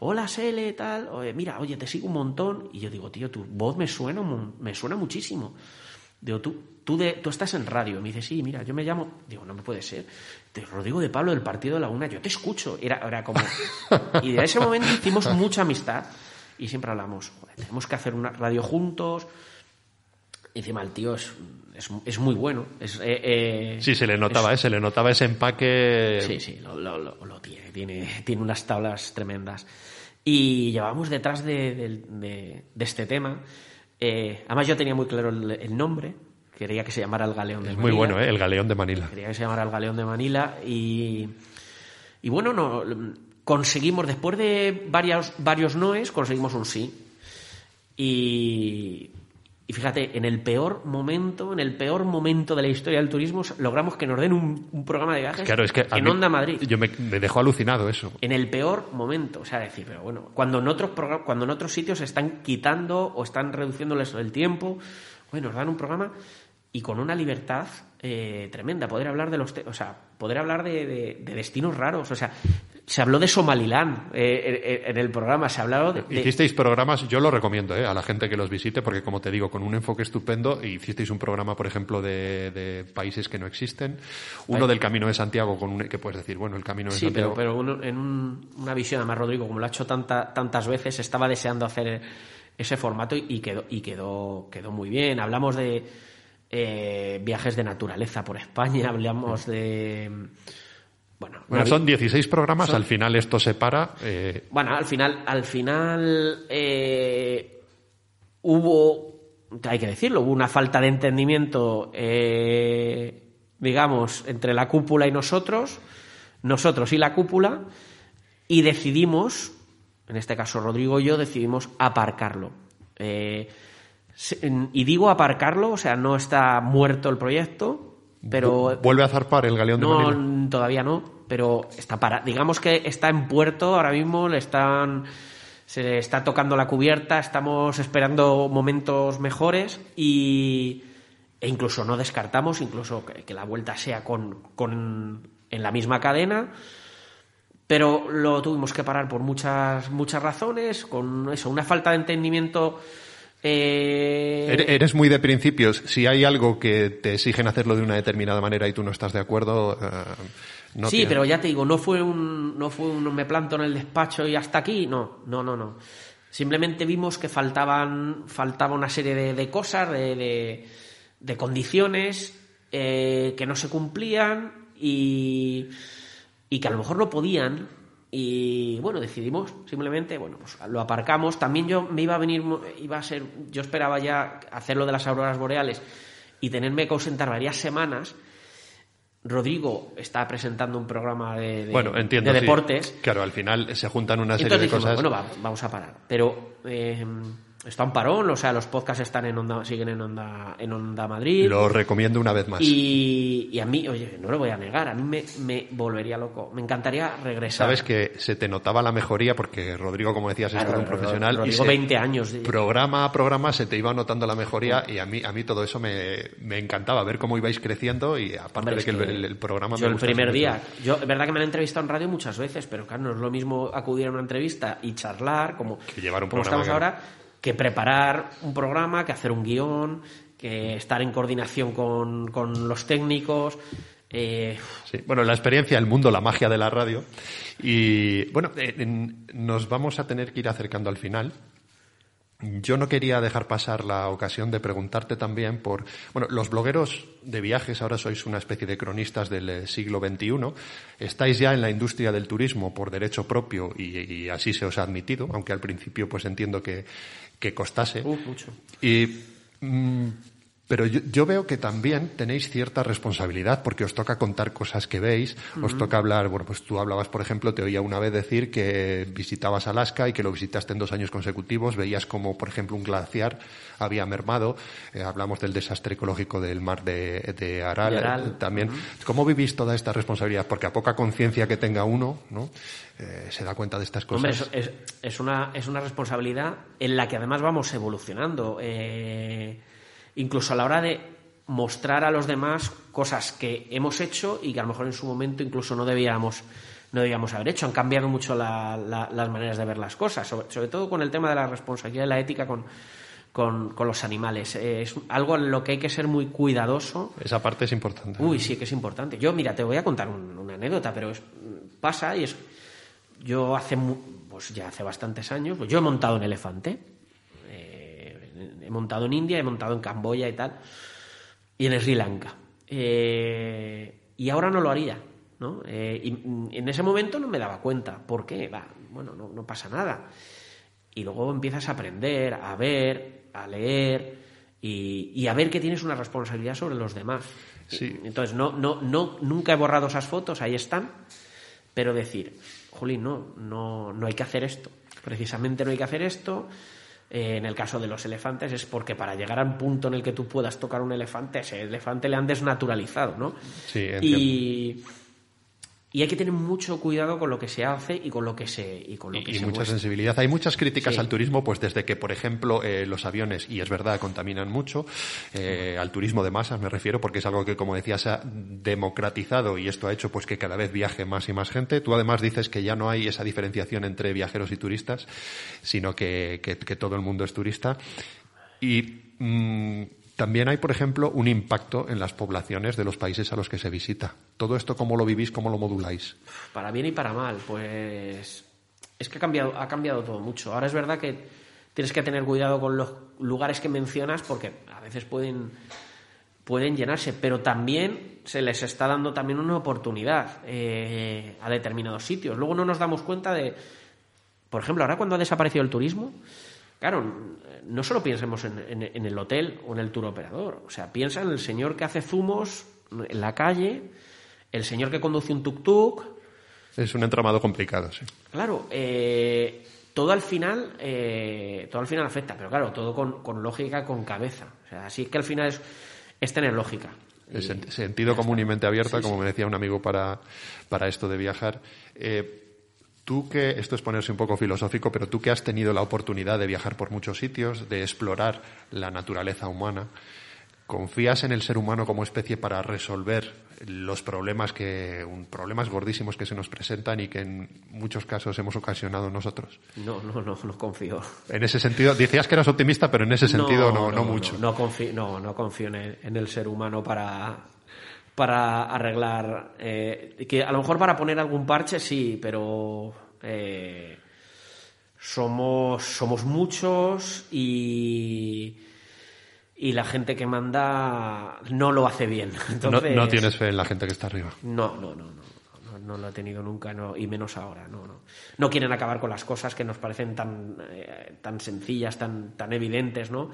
hola Sele, tal, oye, mira, oye, te sigo un montón. Y yo digo, tío, tu voz me suena, me suena muchísimo. Digo, tú, tú, de, tú estás en radio. Me dice, sí, mira, yo me llamo. Digo, no me puede ser. Te Rodrigo de Pablo del Partido de la Una, yo te escucho. Era, era como. Y de ese momento hicimos mucha amistad y siempre hablamos, "Joder, tenemos que hacer una radio juntos. Encima el tío es, es, es muy bueno. Es, eh, eh, Sí, se le notaba, ¿eh? se le notaba ese empaque. Sí, sí, lo, lo- lo- lo tiene, tiene. Tiene unas tablas tremendas. Y llevábamos detrás de, de- de este tema. eh, además, yo tenía muy claro el, el nombre. Quería que se llamara El Galeón de Es muy Manila. bueno, ¿eh? el Galeón de Manila. Quería que se llamara El Galeón de Manila. Y, y bueno, no, conseguimos, después de varios, varios noes, conseguimos un sí. Y, y fíjate, en el peor momento, en el peor momento de la historia del turismo, logramos que nos den un, un programa de viajes Claro, es que en mí- Onda Madrid. Yo me, me dejó alucinado eso. En el peor momento, o sea, decir, pero bueno, cuando en otros cuando en otros sitios están quitando o están reduciéndoles el tiempo, bueno, nos dan un programa y con una libertad eh, tremenda, poder hablar de los, o sea, poder hablar de, de- de destinos raros, o sea, se habló de Somaliland eh, en, en el programa, se habló de, de- Hicisteis programas, yo lo recomiendo ¿eh? a la gente que los visite, porque como te digo, con un enfoque estupendo, hicisteis un programa, por ejemplo, de, de países que no existen, uno del Camino de Santiago, con un, que puedes decir, bueno, el Camino de Sí, Santiago. pero, pero uno- en un- una visión, además Rodrigo, como lo ha hecho tanta, tantas veces, estaba deseando hacer ese formato y, y quedó, y quedó, quedó muy bien. Hablamos de eh, viajes de naturaleza por España, hablamos de... Bueno, Bueno, son 16 programas, son- al final esto se para. eh, bueno, al final, al final eh, hubo, hay que decirlo, hubo una falta de entendimiento, digamos, entre la cúpula y nosotros, nosotros y la cúpula, y decidimos, en este caso Rodrigo y yo, decidimos aparcarlo. Eh, y digo aparcarlo, o sea, no está muerto el proyecto, pero vuelve a zarpar el Galeón de no, Manila. todavía no, pero está para, digamos que está en puerto ahora mismo, le están se le está tocando la cubierta, estamos esperando momentos mejores y e incluso no descartamos incluso que, que la vuelta sea con, con en la misma cadena, pero lo tuvimos que parar por muchas muchas razones, con eso, una falta de entendimiento eh, Ere- Eres muy de principios. Si hay algo que te exigen hacerlo de una determinada manera y tú no estás de acuerdo, eh, no sí, tiene- pero ya te digo, no fue un, no fue un me planto en el despacho y hasta aquí, no, no, no, no. Simplemente vimos que faltaban, faltaba una serie de, de cosas, de, de, de condiciones eh, que no se cumplían y, y que a lo mejor no podían. Y bueno, decidimos simplemente, bueno, pues lo aparcamos. También yo me iba a venir, iba a ser, yo esperaba ya hacer lo de las auroras boreales y tenerme que ausentar varias semanas. Rodrigo está presentando un programa de, de- Bueno, entiendo. de sí. deportes. Claro, al final se juntan una serie de dijimos, cosas. bueno, va- vamos a parar. Pero eh, está un parón, o sea, los podcasts están en onda, siguen en onda, en onda Madrid. Lo recomiendo una vez más. Y, y a mí, oye, no lo voy a negar, a mí me, me volvería loco. Me encantaría regresar. Sabes que se te notaba la mejoría porque Rodrigo, como decías, es todo un Ro- profesional. y Rodrigo, se- 20 años. de- Programa a programa se te iba notando la mejoría y a mí, a mí todo eso me, me encantaba, ver cómo ibais creciendo y aparte Hombre, de que, el, que el- el programa Yo me el primer mucho. día, yo, es verdad que me han entrevistado en radio muchas veces, pero claro, no es lo mismo acudir a una entrevista y charlar como, Que llevar un como programa, estamos claro. ahora, que preparar un programa, que hacer un guion, que estar en coordinación con, con los técnicos. Eh, Sí, bueno, la experiencia, el mundo, la magia de la radio. Y bueno, eh, nos vamos a tener que ir acercando al final. Yo no quería dejar pasar la ocasión de preguntarte también por, bueno, los blogueros de viajes, ahora sois una especie de cronistas del eh, siglo XXI, estáis ya en la industria del turismo por derecho propio y así se os ha admitido, aunque al principio pues entiendo que, que costase. uh, mucho. Y, mm, pero yo, yo veo que también tenéis cierta responsabilidad porque os toca contar cosas que veis, os toca hablar, bueno, pues tú hablabas, por ejemplo, te oía una vez decir que visitabas Alaska y que lo visitaste en dos años consecutivos, veías como, por ejemplo, un glaciar había mermado, eh, hablamos del desastre ecológico del mar de, de Aral, Aral. eh, también. ¿Cómo vivís toda esta responsabilidad? Porque a poca conciencia que tenga uno, ¿no? Eh, se da cuenta de estas cosas. Hombre, es, es- es una, es una responsabilidad en la que además vamos evolucionando. Eh, incluso a la hora de mostrar a los demás cosas que hemos hecho y que a lo mejor en su momento incluso no debíamos, no debíamos haber hecho. Han cambiado mucho la- la- las maneras de ver las cosas, sobre, sobre todo con el tema de la responsabilidad y la ética con, con, con los animales. Eh, es algo en lo que hay que ser muy cuidadoso. Esa parte es importante. Uy, sí que es importante. Yo, mira, te voy a contar un- una anécdota, pero es- pasa y es. Yo hace, pues ya hace bastantes años, pues yo he montado en elefante. He montado en India, he montado en Camboya y tal, y en Sri Lanka. Eh, y ahora no lo haría, ¿no? Eh, y en ese momento no me daba cuenta. ¿Por qué? Va, bueno, no, no pasa nada. Y luego empiezas a aprender, a ver, a leer y, y a ver que tienes una responsabilidad sobre los demás. Sí. Entonces, no, no, no, nunca he borrado esas fotos, ahí están, pero decir, Jolín, no, no, no hay que hacer esto. Precisamente no hay que hacer esto. Eh, en el caso de los elefantes es porque para llegar a un punto en el que tú puedas tocar un elefante, ese elefante le han desnaturalizado, ¿no? Sí, entiendo. y, y hay que tener mucho cuidado con lo que se hace y con lo que se y con lo que y se mucha muestra. sensibilidad. Hay muchas críticas Sí. al turismo, pues desde que, por ejemplo, eh, los aviones, y es verdad, contaminan mucho, eh, al turismo de masas me refiero, porque es algo que, como decía, se ha democratizado y esto ha hecho pues que cada vez viaje más y más gente. Tú además dices que ya no hay esa diferenciación entre viajeros y turistas, sino que, que- que todo el mundo es turista. Y mm, también hay, por ejemplo, un impacto en las poblaciones de los países a los que se visita. Todo esto, ¿cómo lo vivís? ¿Cómo lo moduláis? Para bien y para mal, pues es que ha cambiado, ha cambiado todo mucho. Ahora es verdad que tienes que tener cuidado con los lugares que mencionas porque a veces pueden, pueden llenarse, pero también se les está dando también una oportunidad eh, a determinados sitios. Luego no nos damos cuenta de, por ejemplo, ahora cuando ha desaparecido el turismo, claro, no solo pensemos en, en- en el hotel o en el tour operador, o sea, piensa en el señor que hace zumos en la calle, el señor que conduce un tuk-tuk, Es un entramado complicado, sí. Claro, eh, todo al final, eh, todo al final afecta, pero claro, todo con, con lógica, con cabeza. O sea, así que al final es, es tener lógica. El sen- sentido común y mente abierta, como me decía un amigo para, para esto de viajar. Eh, tú que, esto es ponerse un poco filosófico, pero tú que has tenido la oportunidad de viajar por muchos sitios, de explorar la naturaleza humana, ¿confías en el ser humano como especie para resolver los problemas que, problemas gordísimos que se nos presentan y que en muchos casos hemos ocasionado nosotros? No, no, no, no confío. En ese sentido, decías que eras optimista, pero en ese sentido no, no, mucho. No, confío, no, no confío en el, en el ser humano para, para arreglar. eh, que a lo mejor para poner algún parche sí, pero eh, somos, somos muchos y. Y la gente que manda no lo hace bien. No- Entonces, no tienes fe en la gente que está arriba. no, no, no, no, no, no lo he tenido nunca, no, y menos ahora, no, no. No quieren acabar con las cosas que nos parecen tan, eh, tan sencillas, tan, tan evidentes, ¿no?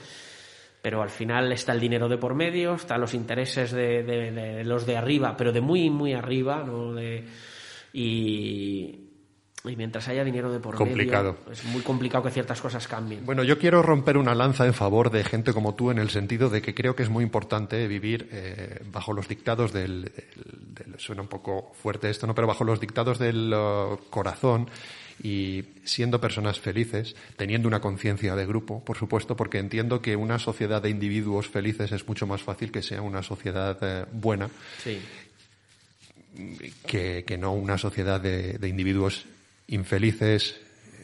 Pero al final está el dinero de por medio, están los intereses de, de- de los de arriba, pero de muy, muy arriba, ¿no? De, y, y mientras haya dinero de por Complicado. medio, es muy complicado que ciertas cosas cambien. Bueno, yo quiero romper una lanza en favor de gente como tú en el sentido de que creo que es muy importante vivir eh, bajo los dictados del, Suena un poco fuerte esto, ¿no? Pero bajo los dictados del eh, corazón y siendo personas felices, teniendo una conciencia de grupo, por supuesto, porque entiendo que una sociedad de individuos felices es mucho más fácil que sea una sociedad eh, buena Sí. que, que no una sociedad de, de individuos infelices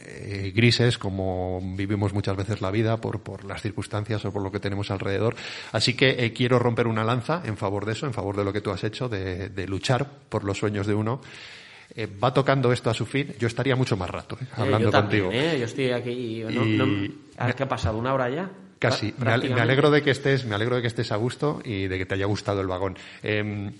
eh, grises como vivimos muchas veces la vida por, por las circunstancias o por lo que tenemos alrededor. Así que eh, quiero romper una lanza en favor de eso, en favor de lo que tú has hecho, de, de luchar por los sueños de uno. Eh, va tocando esto a su fin. Yo estaría mucho más rato eh, hablando yo también, contigo. ¿eh? Yo estoy aquí. No, Y- no- ¿Qué ha pasado? ¿Una hora ya? Casi. Me, alegro de que estés, me alegro de que estés a gusto y de que te haya gustado el vagón. Eh,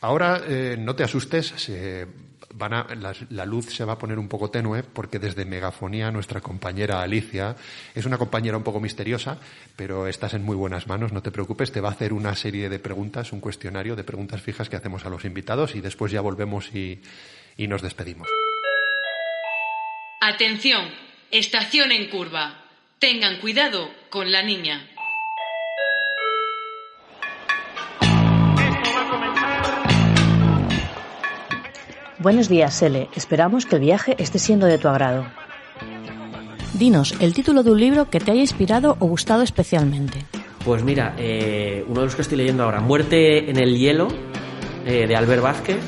ahora eh, no te asustes, se van a- la, luz se va a poner un poco tenue porque desde Megafonía nuestra compañera Alicia es una compañera un poco misteriosa, pero estás en muy buenas manos, no te preocupes, te va a hacer una serie de preguntas, un cuestionario de preguntas fijas que hacemos a los invitados y después ya volvemos y, y nos despedimos. Atención, estación en curva. Tengan cuidado con la niña. Buenos días, Sele. Esperamos que el viaje esté siendo de tu agrado. Dinos el título de un libro que te haya inspirado o gustado especialmente. Pues mira, eh, uno de los que estoy leyendo ahora, Muerte en el hielo, eh, de Albert Vázquez,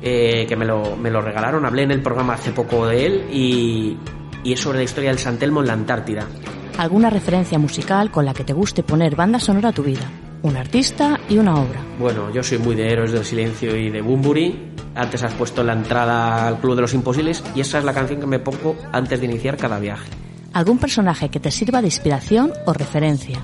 eh, que me lo, me lo regalaron, hablé en el programa hace poco de él y, y es sobre la historia del San Telmo en la Antártida. ¿Alguna referencia musical con la que te guste poner banda sonora a tu vida? Un artista y una obra. Bueno, yo soy muy de Héroes del Silencio y de Bumburi. Antes has puesto la entrada al Club de los Imposibles y esa es la canción que me pongo antes de iniciar cada viaje. ¿Algún personaje que te sirva de inspiración o referencia?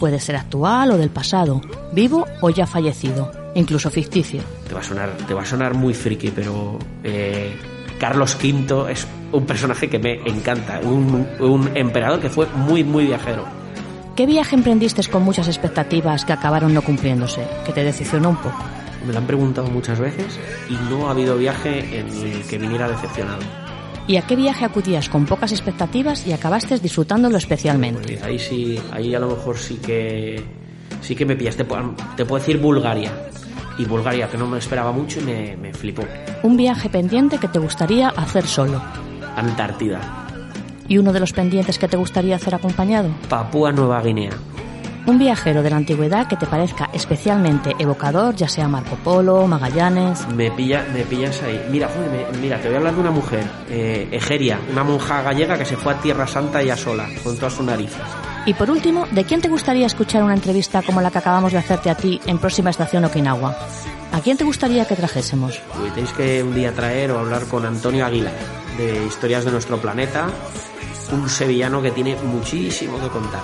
Puede ser actual o del pasado, vivo o ya fallecido, incluso ficticio. Te va a sonar, te va a sonar muy friki, pero eh, Carlos V es un personaje que me encanta, un, un emperador que fue muy, muy viajero. ¿Qué viaje emprendiste con muchas expectativas que acabaron no cumpliéndose, que te decepcionó un poco? Me lo han preguntado muchas veces y no ha habido viaje en el que viniera decepcionado. ¿Y a qué viaje acudías con pocas expectativas y acabaste disfrutándolo especialmente? Pues ahí sí, ahí a lo mejor sí que sí que me pillas. Te, puedo- te puedo decir Bulgaria. Y Bulgaria, que no me esperaba mucho y me, me flipó. Un viaje pendiente que te gustaría hacer solo. Antártida. ¿Y uno de los pendientes que te gustaría hacer acompañado? Papúa Nueva Guinea. Un viajero de la antigüedad que te parezca especialmente evocador, ya sea Marco Polo, Magallanes. Me, pilla, me pillas ahí. Mira, joder, me- mira, te voy a hablar de una mujer, eh, Egeria, una monja gallega que se fue a Tierra Santa ella sola, con todas sus narices. Y por último, ¿de quién te gustaría escuchar una entrevista como la que acabamos de hacerte a ti en próxima estación Okinawa? ¿A quién te gustaría que trajésemos? Y tenéis que un día traer o hablar con Antonio Aguilar, de Historias de nuestro planeta, un sevillano que tiene muchísimo que contar.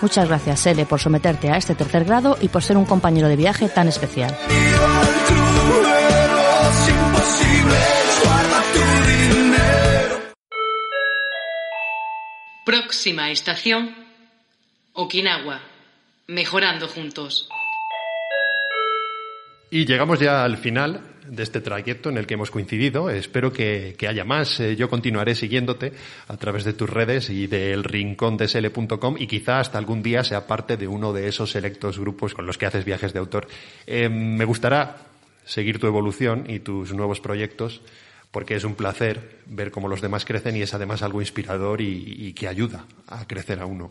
Muchas gracias, Sele, por someterte a este tercer grado y por ser un compañero de viaje tan especial. Próxima estación, Okinawa. Mejorando juntos. Y llegamos ya al final de este trayecto en el que hemos coincidido. Espero que, que haya más. Eh, yo continuaré siguiéndote a través de tus redes y del rincondesl.com y quizá hasta algún día sea parte de uno de esos selectos grupos con los que haces viajes de autor. Eh, me gustará seguir tu evolución y tus nuevos proyectos porque es un placer ver cómo los demás crecen y es además algo inspirador y que ayuda a crecer a uno.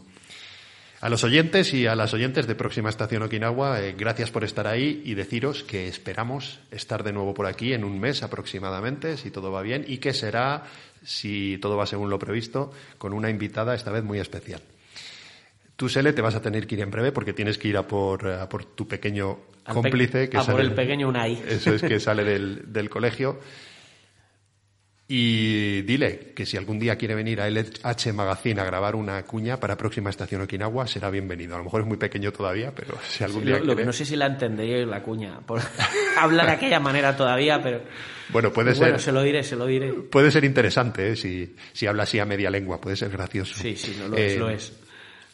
A los oyentes y a las oyentes de Próxima Estación Okinawa, eh, gracias por estar ahí y deciros que esperamos estar de nuevo por aquí en un mes aproximadamente, si todo va bien, y que será, si todo va según lo previsto, con una invitada esta vez muy especial. Tú, Sele, te vas a tener que ir en breve porque tienes que ir a por, a por tu pequeño cómplice que a por sale, el pequeño Unai. Eso es que sale del, del colegio. Y dile que si algún día quiere venir a LH Magazine a grabar una cuña para próxima estación Okinawa, será bienvenido. A lo mejor es muy pequeño todavía, pero si algún día Lo, lo que quiere- no sé si la entendería la cuña, por hablar de aquella manera todavía, pero Bueno, puede bueno, ser. se lo diré, se lo diré. Puede ser interesante, ¿eh? si, si habla así a media lengua, puede ser gracioso. Sí, sí, no, lo Eh, es, lo es.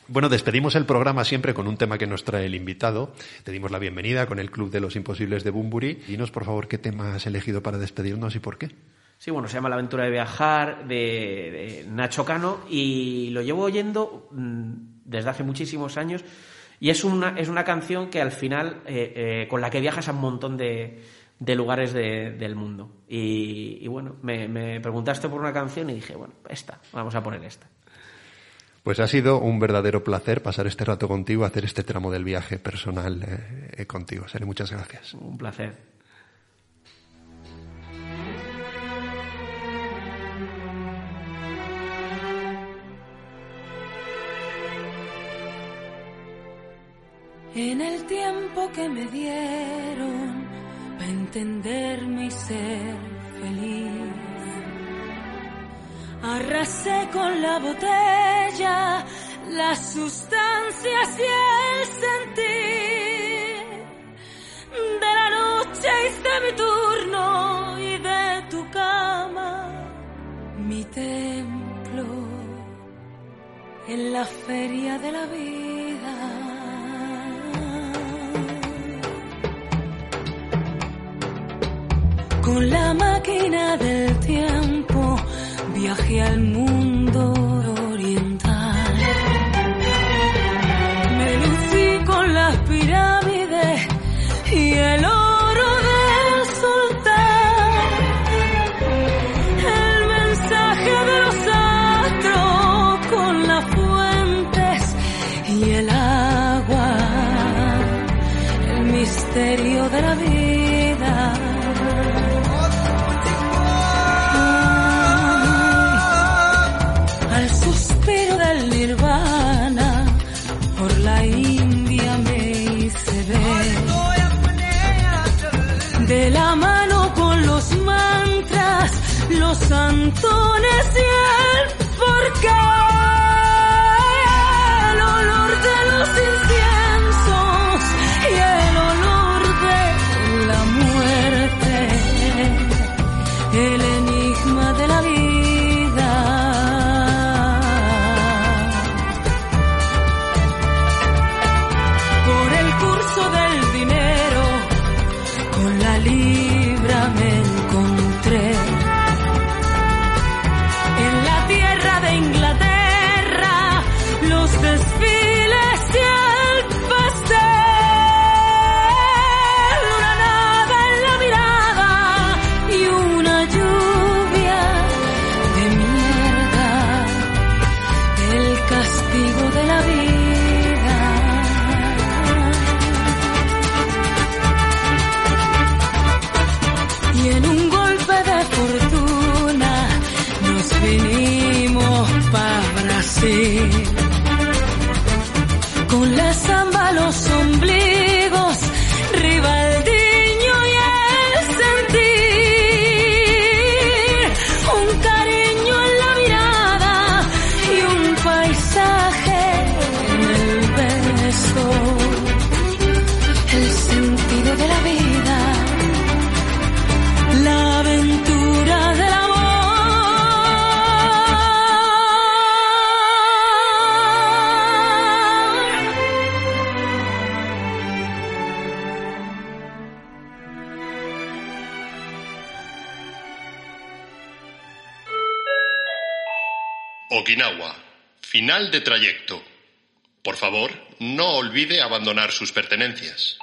Bueno, despedimos el programa siempre con un tema que nos trae el invitado. Te dimos la bienvenida con el Club de los Imposibles de Bumburi. Dinos, por favor, qué tema has elegido para despedirnos y por qué. Sí, bueno, se llama La aventura de viajar de, de Nacho Cano y lo llevo oyendo mm, desde hace muchísimos años y es una, es una canción que al final eh, eh, con la que viajas a un montón de, de lugares de- del mundo. Y, y bueno, me, me preguntaste por una canción y dije, bueno, esta, vamos a poner esta. Pues ha sido un verdadero placer pasar este rato contigo, hacer este tramo del viaje personal eh, contigo. Sele, muchas gracias. Un placer. en el tiempo que me dieron para entenderme y ser feliz. Arrasé con la botella las sustancias y el sentir de la noche hice mi turno y de tu cama mi templo en la feria de la vida Con la máquina del tiempo viaje al mundo. canzones y el porqué, el olor de los trayecto. Por favor, no olvide abandonar sus pertenencias.